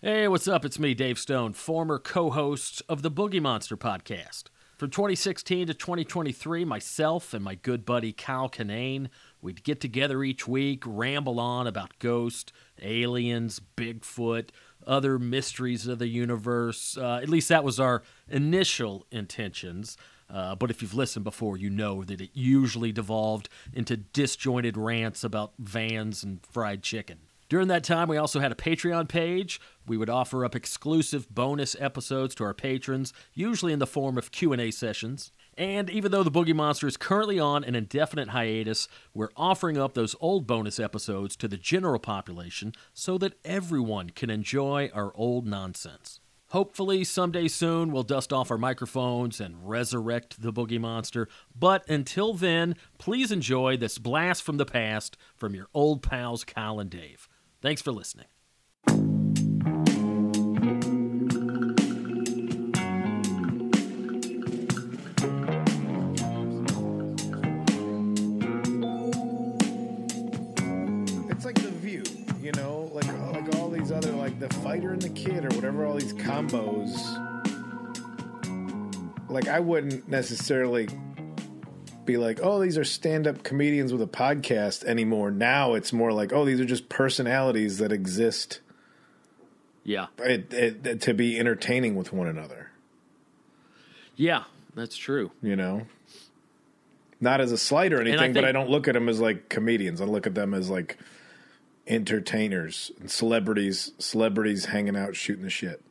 Hey, what's up? It's me, Dave Stone, former co host of the Boogie Monster podcast. From 2016 to 2023, myself and my good buddy Kyle Kinane, we'd get together each week, ramble on about ghosts, aliens, Bigfoot, other mysteries of the universe. Uh, at least that was our initial intentions. Uh, but if you've listened before, you know that it usually devolved into disjointed rants about vans and fried chicken. During that time, we also had a Patreon page. We would offer up exclusive bonus episodes to our patrons, usually in the form of Q&A sessions. And even though the Boogie Monster is currently on an indefinite hiatus, we're offering up those old bonus episodes to the general population so that everyone can enjoy our old nonsense. Hopefully, someday soon, we'll dust off our microphones and resurrect the Boogie Monster. But until then, please enjoy this blast from the past from your old pals Kyle and Dave. Thanks for listening. It's like the view, you know, like like all these other like the fighter and the kid or whatever all these combos. Like I wouldn't necessarily be like, oh, these are stand-up comedians with a podcast anymore. Now it's more like, oh, these are just personalities that exist Yeah. it, it, to be entertaining with one another. Yeah, that's true. You know, not as a slight or anything, I but I don't look at them as like comedians. I look at them as like entertainers and celebrities. Celebrities hanging out, shooting the shit.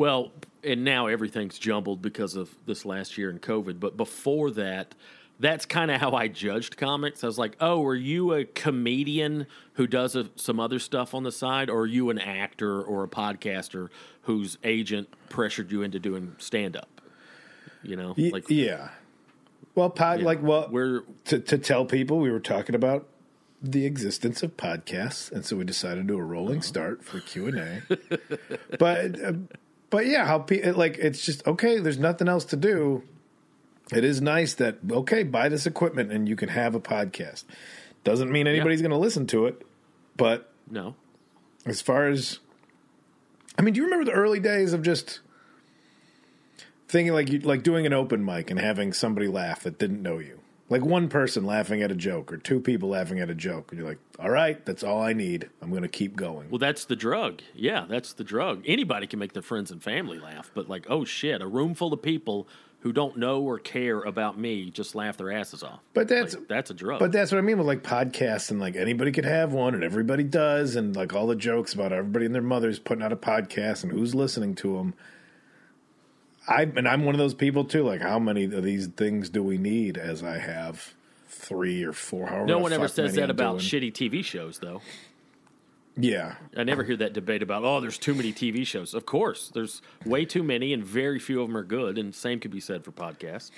Well, and now everything's jumbled because of this last year and COVID. But before that, that's kind of how I judged comics. I was like, oh, are you a comedian who does a, some other stuff on the side, or are you an actor or a podcaster whose agent pressured you into doing stand up? You know, like yeah. Well, pod, yeah, like, well, we're to, to tell people we were talking about the existence of podcasts, and so we decided to do a rolling Uh-huh. start for Q and A. but, uh, but yeah, how pe- like it's just okay. There's nothing else to do. It is nice that okay, buy this equipment and you can have a podcast. Doesn't mean anybody's going to listen to it, but no, as far as I mean, do you remember the early days of just thinking like you like doing an open mic and having somebody laugh that didn't know you? Like one person laughing at a joke or two people laughing at a joke and you're like, "All right, that's all I need. I'm going to keep going." well, that's the drug. Yeah, that's the drug. Anybody can make their friends and family laugh, but like, oh shit, a room full of people who don't know or care about me just laugh their asses off. But that's Like, that's a drug. But that's what I mean with like podcasts and like anybody could have one and everybody does and like all the jokes about everybody and their mothers putting out a podcast and who's listening to them. I and I'm one of those people too. Like how many of these things do we need? As I have three or four. However, no one ever says that I'm about doing. shitty TV shows, though. Yeah, I never hear that debate about, oh, there's too many TV shows. Of course, there's way too many, and very few of them are good. And same could be said for podcasts.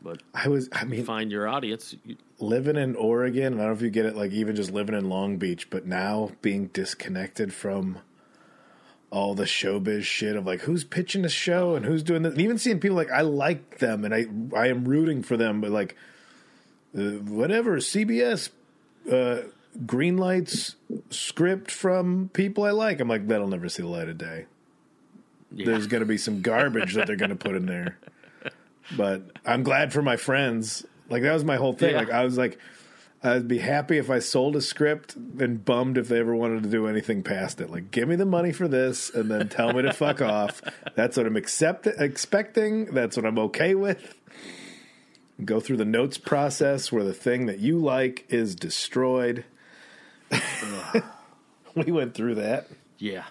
But I was. I mean, find your audience. Living in Oregon, and I don't know if you get it, like even just living in Long Beach, but now being disconnected from all the showbiz shit of like who's pitching a show and who's doing this, and even seeing people like I like them and I I am rooting for them, but like uh, whatever CBS uh, green lights script from people I like, I'm like that'll never see the light of day. Yeah. There's going to be some garbage that they're going to put in there. But I'm glad for my friends. Like that was my whole thing. Yeah. Like I was like, I'd be happy if I sold a script, and bummed if they ever wanted to do anything past it. Like, give me the money for this, and then tell me to fuck off. That's what I'm accept- expecting. That's what I'm okay with. Go through the notes process where the thing that you like is destroyed. we went through that. yeah.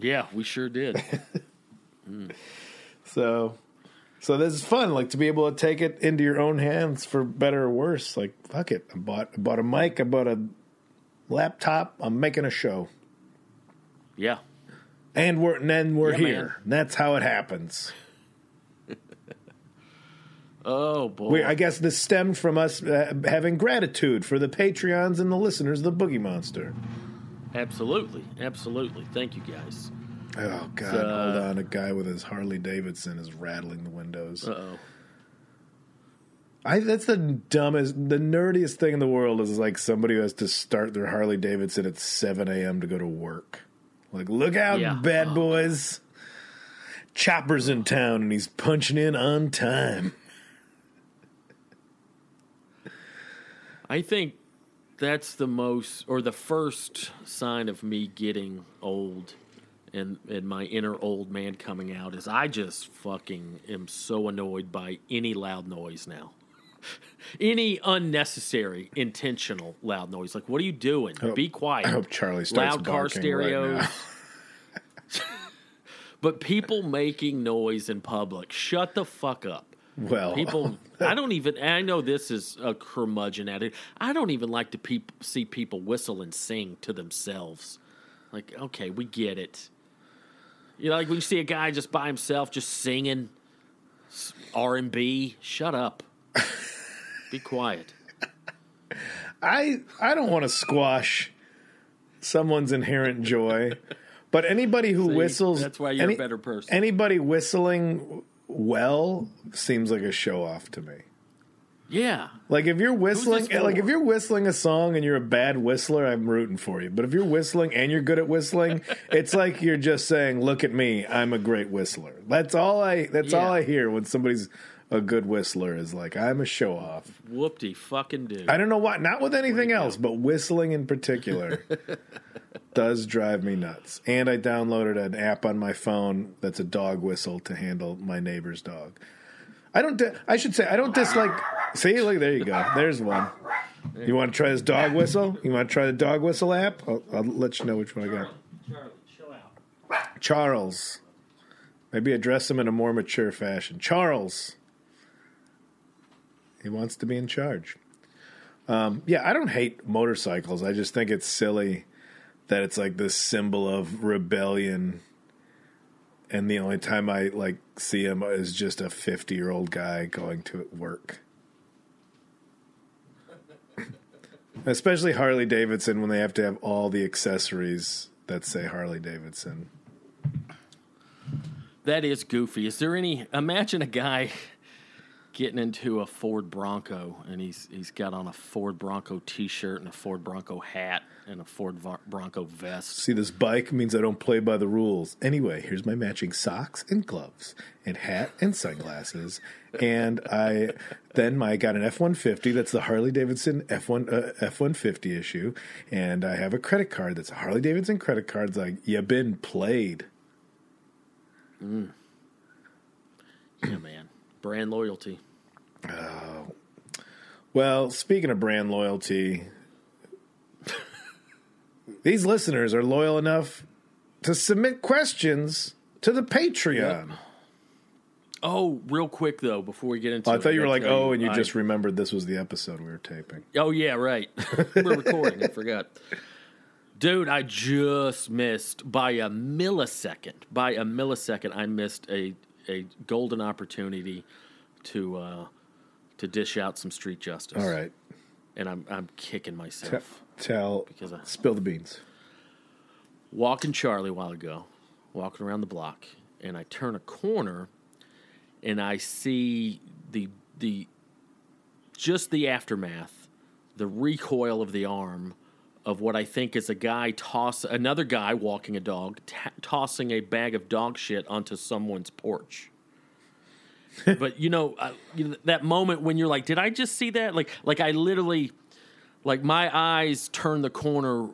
Yeah, we sure did. Mm. So, so this is fun. Like to be able to take it into your own hands for better or worse. Like fuck it. I bought I bought a mic. I bought a laptop. I'm making a show, yeah. and we're and then we're Yeah, here. That's how it happens. Oh, boy. We, I guess this stemmed from us uh, having gratitude for the Patreons and the listeners of the Boogie Monster. Absolutely. Absolutely. Thank you, guys. Oh God! Uh, hold on, a guy with his Harley Davidson is rattling the windows. Uh oh. I that's the dumbest, the nerdiest thing in the world is like somebody who has to start their Harley Davidson at seven a.m. to go to work. Like, look out, Yeah. bad boys. Chopper's in town and he's punching in on time. I think that's the most or the first sign of me getting old and and my inner old man coming out is I just fucking am so annoyed by any loud noise now. any unnecessary intentional loud noise. Like what are you doing? Be quiet. I hope Charlie starts loud car right stereos. now. but people making noise in public, shut the fuck up. Well, People, I don't even. I know this is a curmudgeon attitude. I don't even like to peop, see people whistle and sing to themselves. Like, okay, we get it. You know, like when you see a guy just by himself, just singing R and B. Shut up. Be quiet. I I don't want to squash someone's inherent joy, but anybody who See, whistles that's why you're a better person. Anybody whistling well seems like a show off to me. Yeah, Like if you're whistling, like if you're whistling a song and you're a bad whistler, I'm rooting for you. But if you're whistling and you're good at whistling, it's like you're just saying, "Look at me, I'm a great whistler." That's all I. That's all I hear when somebody's a good whistler is like, "I'm a show off." whoopty fucking do. I don't know why, not with anything else, but whistling in particular does drive me nuts. And I downloaded an app on my phone that's a dog whistle to handle my neighbor's dog. I don't. Di- I should say I don't dislike. See, look, there you go. There's one. You want to try this dog whistle? You want to try the dog whistle app? I'll, I'll let you know which one I got. Charles. Maybe address him in a more mature fashion. Charles. He wants to be in charge. Um, yeah, I don't hate motorcycles. I just think it's silly that it's like this symbol of rebellion. And the only time I like see him is just a fifty-year-old guy going to work. Especially Harley Davidson when they have to have all the accessories that say Harley Davidson. That is goofy. Is there any? Imagine a guy getting into a Ford Bronco, and he's he's got on a Ford Bronco T-shirt and a Ford Bronco hat and a Ford Bronco vest. See, this bike means I don't play by the rules. Anyway, here's my matching socks and gloves and hat and sunglasses. And I then my, I got an F one fifty. That's the Harley Davidson F one uh, F one fifty issue. And I have a credit card that's a Harley Davidson credit card. It's like you been played. Yeah, man. Brand loyalty. Oh. Well, speaking of brand loyalty, these listeners are loyal enough to submit questions to the Patreon. Oh, real quick though, before we get into, Oh, I it, thought you were like, oh, and you I- just remembered this was the episode we were taping. Oh yeah, right. We're recording. I forgot. Dude, I just missed by a millisecond. By a millisecond, I missed a a golden opportunity to uh, to dish out some street justice. All right. and I'm I'm kicking myself. Tell, Because I- spill the beans. walking Charlie a while ago, walking around the block, and I turn a corner, and I see the the just the aftermath, the recoil of the arm of what I think is a guy toss another guy walking a dog ta tossing a bag of dog shit onto someone's porch. but you know, I, you know that moment when you're like, "Did I just see that?" Like, like I literally, like my eyes turned the corner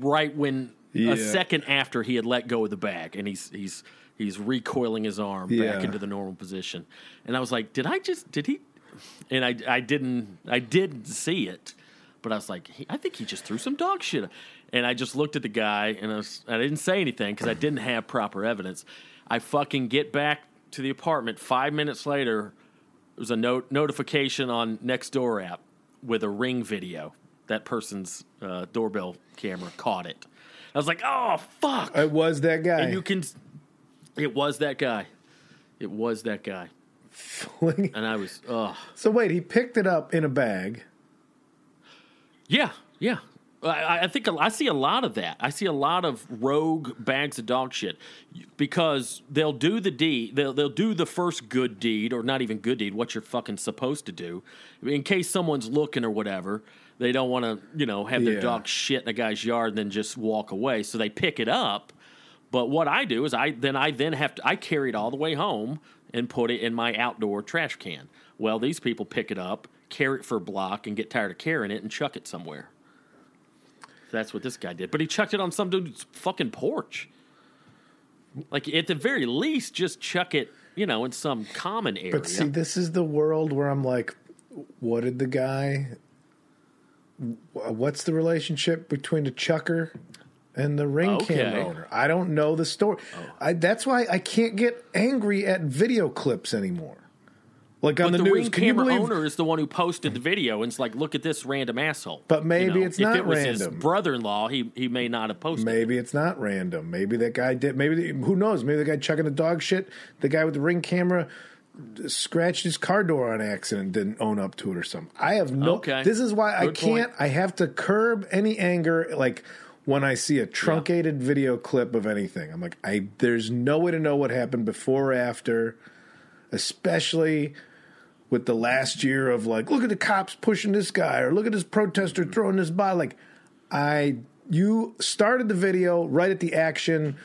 right when Yeah. a second after he had let go of the bag and he's he's he's recoiling his arm Yeah. back into the normal position and i was like did i just did he and i i didn't i didn't see it but i was like he, i think he just threw some dog shit and i just looked at the guy and i, was, I didn't say anything because i didn't have proper evidence i fucking get back to the apartment five minutes later there was a note notification on Nextdoor app with a ring video. That person's uh, doorbell camera caught it. I was like, "Oh fuck!" It was that guy. and you can. It was that guy. It was that guy, and I was, oh so wait, he picked it up in a bag. Yeah, yeah. I, I think I see a lot of that. I see a lot of rogue bags of dog shit because they'll do the deed. They'll they'll do the first good deed, or not even good deed. What you're fucking supposed to do, in case someone's looking or whatever. They don't want to, you know, have their Yeah. dog shit in a guy's yard and then just walk away. So they pick it up. But what I do is I then I then have to I carry it all the way home and put it in my outdoor trash can. Well, these people pick it up, carry it for a block, and get tired of carrying it and chuck it somewhere. That's what this guy did. But he chucked it on some dude's fucking porch. Like at the very least, just chuck it, you know, in some common area. But see, this is the world where I'm like, what did the guy? What's the relationship between the chucker and the ring cam Okay. Oh. owner? I don't know the story. Oh. I, that's why I can't get angry at video clips anymore. Like on but the, the, news, ring you camera believe? owner is the one who posted the video, and it's like, look at this random asshole. But maybe it's if not it was his random. brother-in-law, he he may not have posted. it. Maybe it's not random. Maybe that guy did. Maybe the, who knows? Maybe the guy chucking the dog shit. The guy with the ring camera scratched his car door on accident. Didn't own up to it or something. I have no. Okay. This is why I Good point. can't. I have to curb any anger. Like when I see a truncated video clip of anything, I'm like, I. There's no way to know what happened before or after, especially. With the last year of like, look at the cops pushing this guy, or look at this protester throwing this body. Like, I you started the video right at the action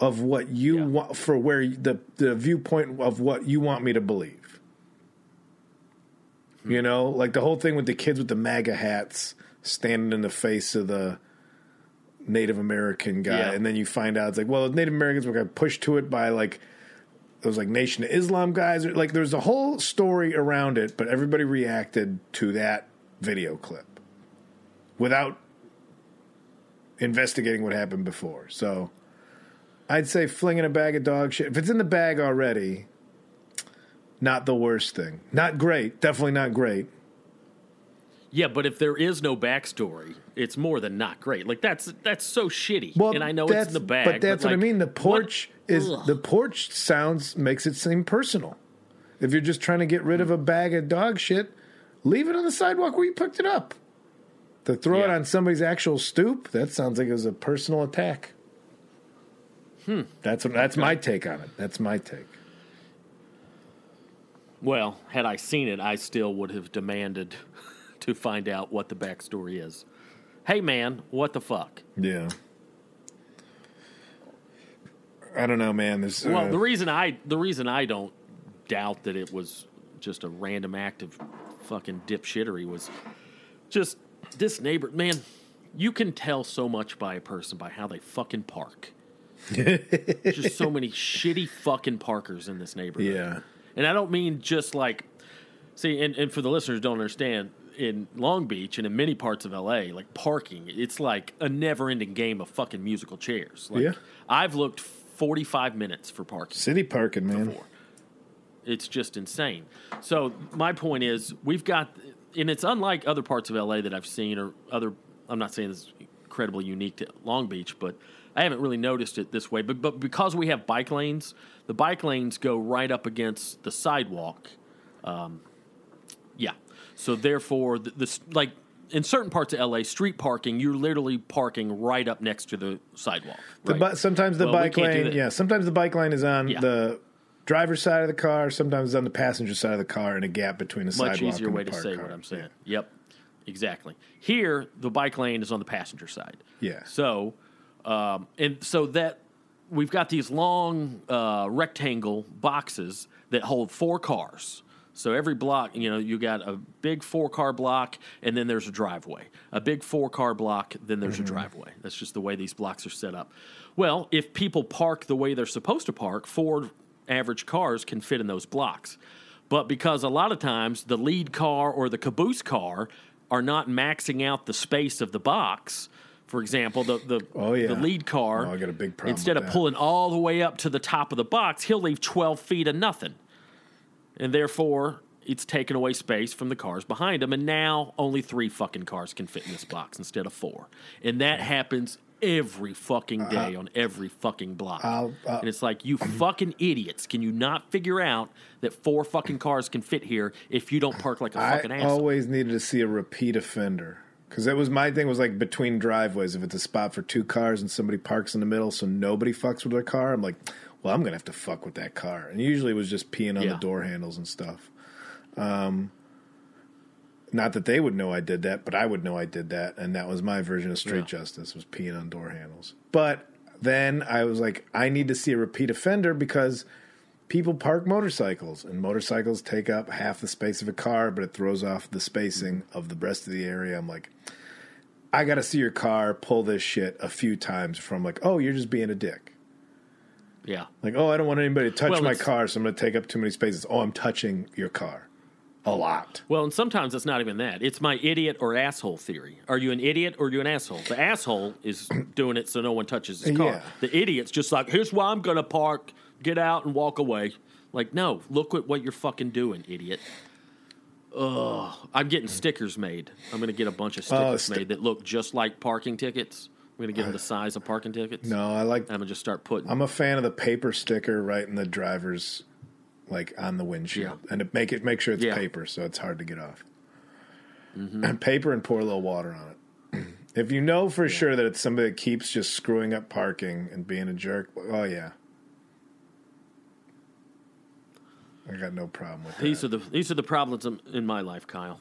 of what you Yeah. want for where the the viewpoint of what you want me to believe. Hmm. You know, like the whole thing with the kids with the MAGA hats standing in the face of the Native American guy, Yeah. and then you find out it's like, well, the Native Americans were got pushed to it by like those like Nation of Islam guys. Like, there's a whole story around it, but everybody reacted to that video clip without investigating what happened before. So I'd say flinging a bag of dog shit. If it's in the bag already, not the worst thing. Not great. Definitely not great. Yeah, but if there is no backstory, it's more than not great. Like that's that's so shitty. Well, and I know it's in the bag, but that's what I mean. The porch is Ugh. the porch sounds makes it seem personal. If you're just trying to get rid of a bag of dog shit, leave it on the sidewalk where you picked it up. To throw it on somebody's actual stoop, that sounds like it was a personal attack. Hmm. That's what, that's my take on it. That's my take. Well, had I seen it, I still would have demanded to find out what the backstory is. Hey, man, what the fuck? Yeah. I don't know, man. There's Well, uh, the reason I the reason I don't doubt that it was just a random act of fucking dipshittery was just this neighbor. Man, you can tell so much by a person by how they fucking park. just so many shitty fucking parkers in this neighborhood. yeah. And I don't mean just like, see, and, and for the listeners who don't understand, in Long Beach and in many parts of LA, like parking, it's like a never ending game of fucking musical chairs. Like, Yeah. I've looked 45 minutes for parking City parking, man. before. It's just insane. So my point is, we've got, and it's unlike other parts of LA that I've seen, or other. I'm not saying this is incredibly unique to Long Beach, but I haven't really noticed it this way. But but because we have bike lanes, the bike lanes go right up against the sidewalk. Um, yeah. So therefore, the, the like in certain parts of LA, street parking, you're literally parking right up next to the sidewalk. The right? bu- sometimes the Well, bike lane, yeah. Sometimes the bike lane is on Yeah. the driver's side of the car. Sometimes it's on the passenger side of the car, in a gap between the much sidewalk easier and way to say car. what I'm saying. Yep, exactly. Here, the bike lane is on the passenger side. Yeah. So, um, and so that we've got these long uh, rectangle boxes that hold four cars. So every block, you know, you got a big four car block, and then there's a driveway. A big four car block, then there's Mm-hmm. a driveway. That's just the way these blocks are set up. Well, if people park the way they're supposed to park, four average cars can fit in those blocks. But because a lot of times the lead car or the caboose car are not maxing out the space of the box, for example, the the, Oh, yeah. the lead car, Oh, I got a big problem instead of that. pulling all the way up to the top of the box, he'll leave 12 feet of nothing. And therefore, it's taken away space from the cars behind them. And now only three fucking cars can fit in this box instead of four. And that happens every fucking day on every fucking block. Uh-huh. Uh, and it's like, you fucking idiots. Can you not figure out that four fucking cars can fit here if you don't park like a fucking asshole? I always needed to see a repeat offender because that was my thing. Was like between driveways. If it's a spot for two cars and somebody parks in the middle, so nobody fucks with their car, I'm like, well, I'm gonna have to fuck with that car. And usually it was just peeing on Yeah. the door handles and stuff. Um, not that they would know I did that, but I would know I did that, and that was my version of straight Yeah. justice was peeing on door handles. But then I was like, I need to see a repeat offender because people park motorcycles, and motorcycles take up half the space of a car, but it throws off the spacing of the rest of the area. I'm like, I got to see your car pull this shit a few times from like, oh, you're just being a dick. Yeah. Like, oh, I don't want anybody to touch Well, my car, so I'm going to take up too many spaces. Oh, I'm touching your car a lot. Well, and sometimes it's not even that. It's my idiot or asshole theory. Are you an idiot or are you an asshole? The asshole is doing it so no one touches his car. Yeah. The idiot's just like, here's why I'm going to park, get out and walk away. Like, no, look at what you're fucking doing, idiot. Ugh. I'm getting stickers made. I'm going to get a bunch of oh, stickers Oh, sti- made that look just like parking tickets. I'm going to give them the size of parking tickets. No, I like. I'm going to just start putting. I'm a fan of the paper sticker right in the driver's, like on the windshield, Yeah. and it make it make sure it's Yeah. paper, so it's hard to get off. Mm-hmm. And paper and pour a little water on it. if you know for sure that it's somebody that keeps just screwing up parking and being a jerk, oh yeah, I got no problem with that. these are the these are the problems in my life, Kyle.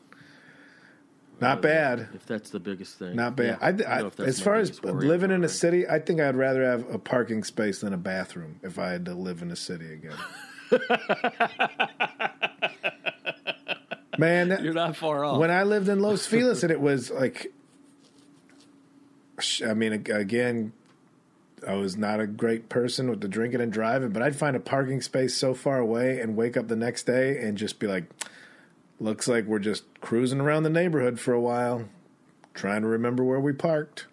Not bad. If that's the biggest thing, Not bad. Yeah, I, I I, know if that's as far as living in a city, I think I'd rather have a parking space than a bathroom if I had to live in a city again. Man, You're not far off. when I lived in Los Feliz, and it was like, I mean, again, I was not a great person with the drinking and driving, but I'd find a parking space so far away and wake up the next day and just be like, looks like we're just cruising around the neighborhood for a while, trying to remember where we parked.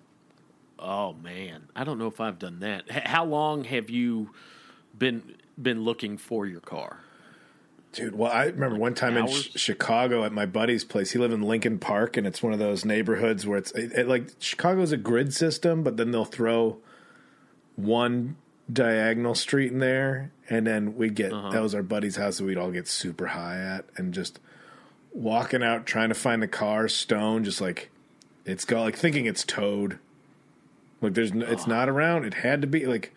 Oh man, I don't know if I've done that. H- how long have you been been looking for your car? Dude, well, I remember one time in hours? Ch- Chicago at my buddy's place. He lived in Lincoln Park, and it's one of those neighborhoods where it's it, it, like Chicago's a grid system, but then they'll throw one diagonal street in there, and then we get uh-huh. that was our buddy's house that we'd all get super high at, and just walking out trying to find the car, stone, just like it's got like thinking it's towed. Like there's, n it's not around. It had to be like,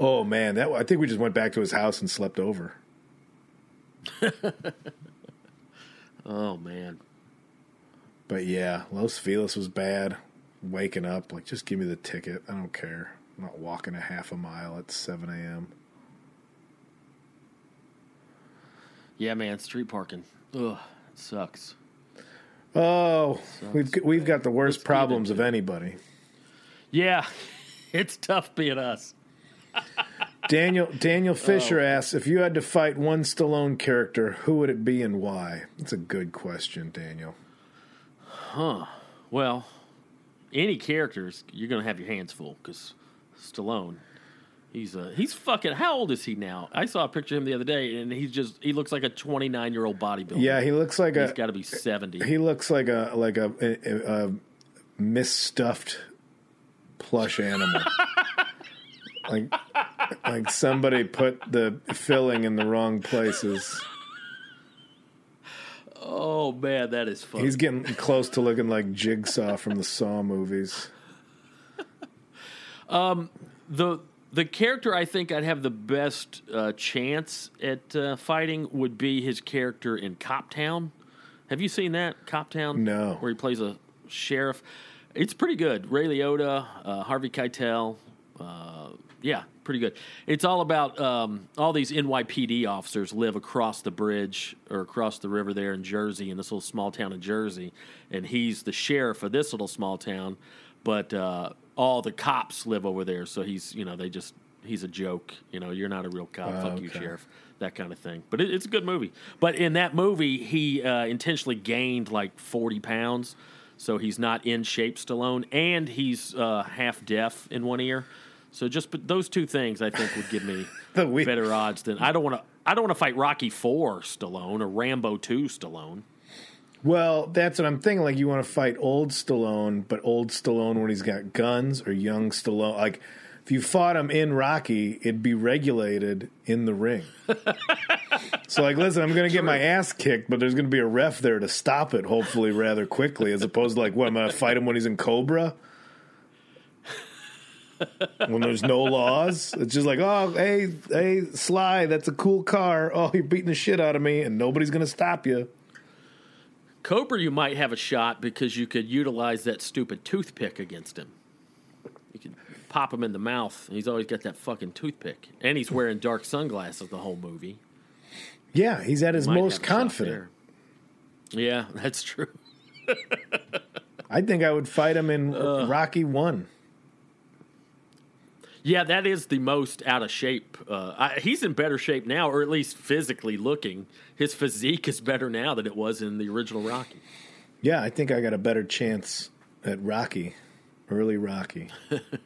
oh man, that I think we just went back to his house and slept over. Oh man, But yeah, Los Feliz was bad. Waking up, like, just give me the ticket. I don't care. I'm not walking a half a mile at 7 a.m. yeah, man, street parking. Ugh, it sucks. Oh, we've we've got the worst problems of anybody. Yeah, it's tough being us. Daniel Daniel oh. Fisher Oh. asks if you had to fight one Stallone character, who would it be and why? That's a good question, Daniel. Huh. Well, any characters, you're gonna have your hands full because Stallone. He's uh, he's fucking. How old is he now? I saw a picture of him the other day, and he's just he looks like a 29 year old bodybuilder. Yeah, he looks like he's a He's got to be 70. he looks like a like a, a, a misstuffed plush animal. like like somebody put the filling in the wrong places. oh man, that is funny. He's getting close to looking like Jigsaw from the Saw movies. Um, the the character I think I'd have the best uh, chance at uh, fighting would be his character in Cop Town. Have you seen that Cop Town? No. Where he plays a sheriff. It's pretty good. Ray Liotta, uh, Harvey Keitel. Uh, yeah, pretty good. It's all about um, all these NYPD officers live across the bridge or across the river there in Jersey, in this little small town in Jersey, and he's the sheriff of this little small town. But uh, all the cops live over there, so he's you know they just he's a joke. You know, you're not a real cop. Oh, Fuck you, sheriff. That kind of thing. But it, it's a good movie. But in that movie, he uh, intentionally gained like 40 pounds. So he's not in shape, Stallone, and he's uh, half deaf in one ear. So just but those two things, I think, would give me better odds than I don't want to. I don't want to fight Rocky Four Stallone or Rambo Two Stallone. Well, that's what I'm thinking. Like, you want to fight old Stallone, but old Stallone when he's got guns, or young Stallone. Like, if you fought him in Rocky, it'd be regulated in the ring. so, like, listen, I'm going to get my ass kicked, but there's going to be a ref there to stop it, hopefully, rather quickly, as opposed to, like, what, am I'm going to fight him when he's in Cobra? when there's no laws, it's just like, oh, hey, hey, Sly, that's a cool car. Oh, you're beating the shit out of me, and nobody's going to stop you. Cobra, you might have a shot because you could utilize that stupid toothpick against him. You could pop him in the mouth. and He's always got that fucking toothpick, and he's wearing dark sunglasses the whole movie. Yeah, he's at his Might most have a shot confident. Yeah, that's true. I think I would fight him in Uh. Rocky One. Yeah, that is the most out of shape. Uh, I, he's in better shape now, or at least physically looking. His physique is better now than it was in the original Rocky. Yeah, I think I got a better chance at Rocky, early Rocky.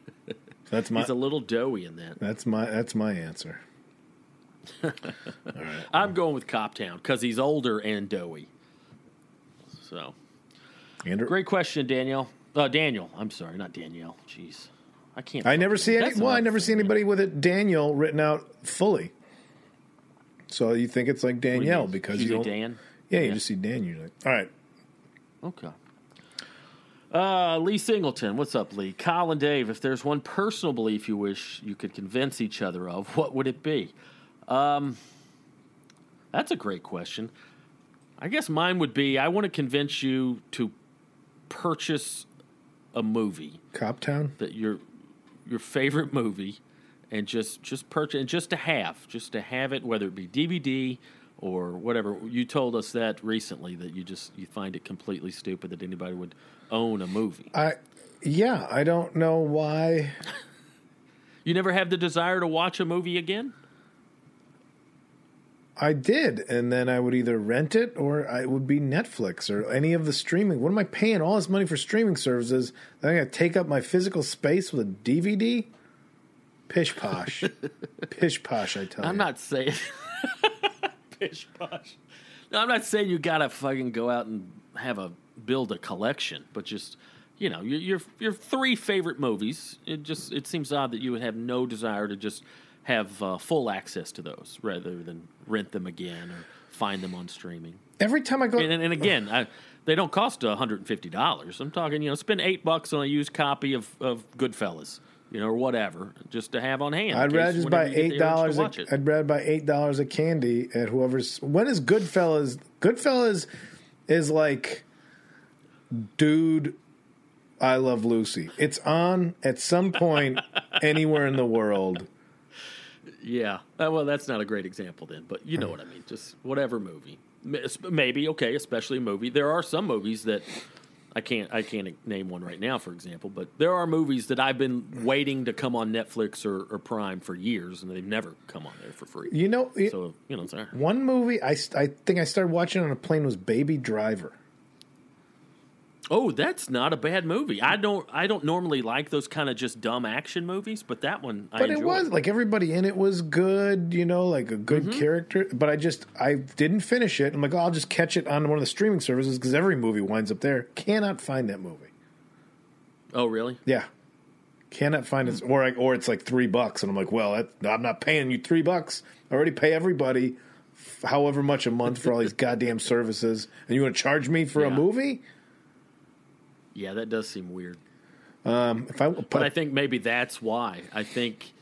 that's my He's a little doughy in that. that's my that's my answer. I'm going with Coptown because he's older and doughy. So, Andrew, great question, Daniel. Uh, Daniel, I'm sorry, not Danielle. Jeez, I can't. I never see any. Well, I never see anybody with it Daniel written out fully. So you think it's like Danielle because you don't. Dan. Yeah, you Yeah. just see Dan usually. All right, Okay. Uh, Lee Singleton, what's up, Lee? Kyle and Dave, if there's one personal belief you wish you could convince each other of, what would it be? Um, that's a great question. I guess mine would be I want to convince you to purchase a movie Cop Town. that your your favorite movie and just just purchase and just to have just to have it whether it be DVD or whatever. You told us that recently that you just you find it completely stupid that anybody would own a movie. I yeah, I don't know why. you never have the desire to watch a movie again I did, and then I would either rent it or I it would be Netflix or any of the streaming. What am I paying all this money for streaming services? Then I got to take up my physical space with a DVD. Pish posh, pish posh. I tell you. i'm not saying pish posh no i'm not saying you gotta fucking go out and have a build a collection but just you know your your, your three favorite movies it just it seems odd that you would have no desire to just have uh, full access to those rather than rent them again or find them on streaming Every time I go, and, and again I, they don't cost $150 i'm talking you know spend eight bucks on a used copy of, of goodfellas you know or whatever just to have on hand I'd rather just buy whenever you get eight the urge to dollars. I'd rather buy eight dollars of candy at whoever's. When is Goodfellas? Goodfellas is like, dude, I love Lucy. It's on at some point anywhere in the world. Yeah. Uh, well, that's not a great example then, but you know what I mean. Just whatever movie. Maybe okay, especially a movie. There are some movies that I can't I can't name one right now, for example, but there are movies that I've been waiting to come on Netflix or, or Prime for years, and they've never come on there for free. You know, So you know, sorry. one movie I, I think I started watching on a plane was Baby Driver. Oh, that's not a bad movie. I don't I don't normally like those kind of just dumb action movies, but that one I But it enjoyed. was like everybody in it was good, you know, like a good Mm-hmm. character. But I just I didn't finish it. I'm like, oh, I'll just catch it on one of the streaming services because every movie winds up there. Cannot find that movie. Oh, really? Yeah, cannot find it. Or I, or it's like three bucks, and I'm like, well, that, I'm not paying you three bucks. I already pay everybody, f- however much a month for all these goddamn services, and you want to charge me for a movie? Yeah, that does seem weird. Um, if I, But I think maybe that's why. I think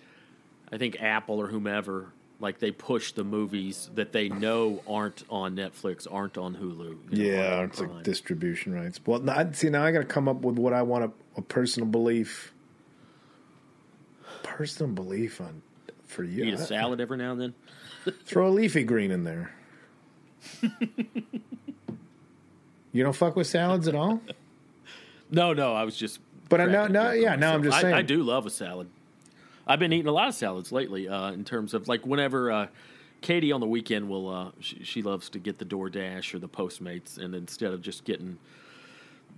I think Apple or whomever like they push the movies that they know aren't on Netflix, aren't on Hulu. know, Yeah, aren't it's like distribution rights. Well, now, see, now I got to come up with what I want a, a personal belief. Personal belief on for you. Eat a salad every now and then. Throw a leafy green in there. you don't fuck with salads at all. No, no, I was just. But I cracking know- a now- yeah, now I'm just I, I do love a salad. I've been eating a lot of salads lately. Uh, in terms of like whenever uh, Katie on the weekend will, uh, she, she loves to get the DoorDash or the Postmates, and instead of just getting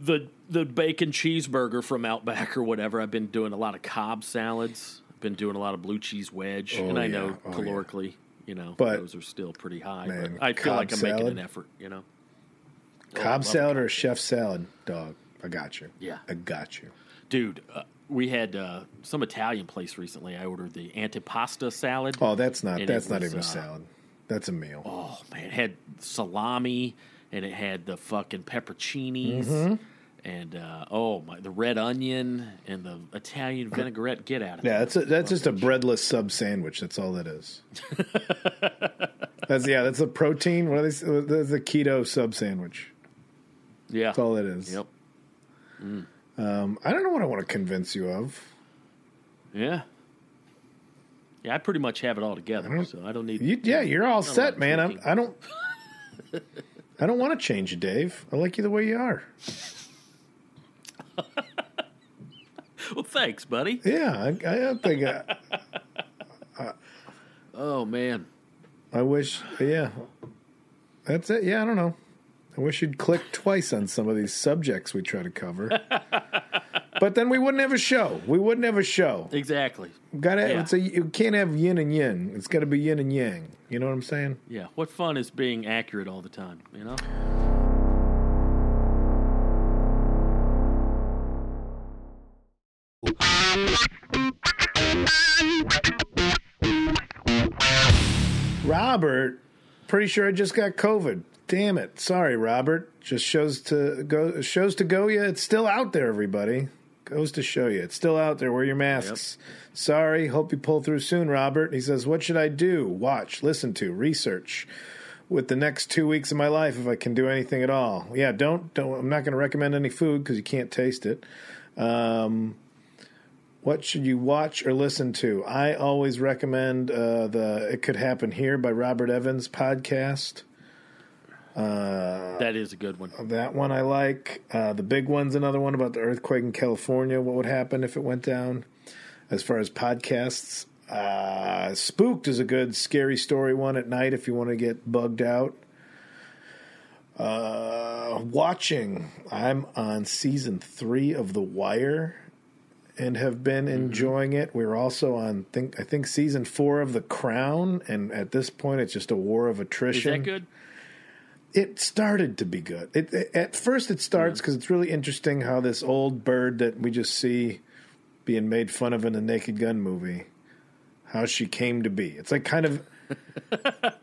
the the bacon cheeseburger from Outback or whatever, I've been doing a lot of Cobb salads. I've been doing a lot of blue cheese wedge, Oh, and I yeah. know Oh, yeah. calorically, you know, But- those are still pretty high. Man, but I feel Cobb like I'm making an effort, you know. Oh, Cobb love salad or chef salad, dog. I got you. Yeah. I got you. Dude, uh, we had uh, some Italian place recently. I ordered the antipasta salad. Oh, that's not. That's not was, even a uh, salad. That's a meal. Oh man, it had salami and it had the fucking pepperoncinis Mm-hmm. and uh, oh my, the red onion and the Italian vinaigrette. Get out of Yeah, there. that's a, that's just a breadless sub sandwich. That's all that is. that's yeah. That's a protein. What are they? That's a keto sub sandwich. Yeah. That's all it is. Yep. Um, I don't know what I want to convince you of. Yeah. Yeah, I pretty much have it all together, don't- so I don't need. You, yeah, you're all set, man. I'm. I don't. I don't want to change you, Dave. I like you the way you are. Well, thanks, buddy. Yeah, I, I don't think. I, Oh man. I wish. Yeah, that's it. Yeah, I don't know. I wish you'd click twice on some of these subjects we try to cover. but then we wouldn't have a show. We wouldn't have a show. Exactly. Got to. Yeah. It's a. You can't have yin and yin. It's got to be yin and yang. You know what I'm saying? Yeah. What fun is being accurate all the time, you know? Robert, pretty sure I just got COVID. Damn it. Sorry, Robert. Just shows to go shows to go you. It's still out there, everybody. Goes to show you. It's still out there. Wear your masks. Sorry. Hope you pull through soon, Robert. He says, What should I do? Watch, listen to, research with the next two weeks of my life if I can do anything at all. Yeah, don't don't I'm not gonna recommend any food because you can't taste it. Um what should you watch or listen to? I always recommend uh, the "It Could Happen Here" by Robert Evans podcast. That is a good one. That one I like. Uh, the big one's another one about the earthquake in California. What would happen if it went down? As far as podcasts, uh, Spooked is a good scary story one at night if you want to get bugged out. Uh, watching, I'm on season three of The Wire and have been enjoying it. We're also on think I think season four of The Crown, and at this point, it's just a war of attrition. Is that good? It started to be good. It, it- at first it starts because it's really interesting how this old bird that we just see being made fun of in the Naked Gun movie, how she came to be. It's like kind of.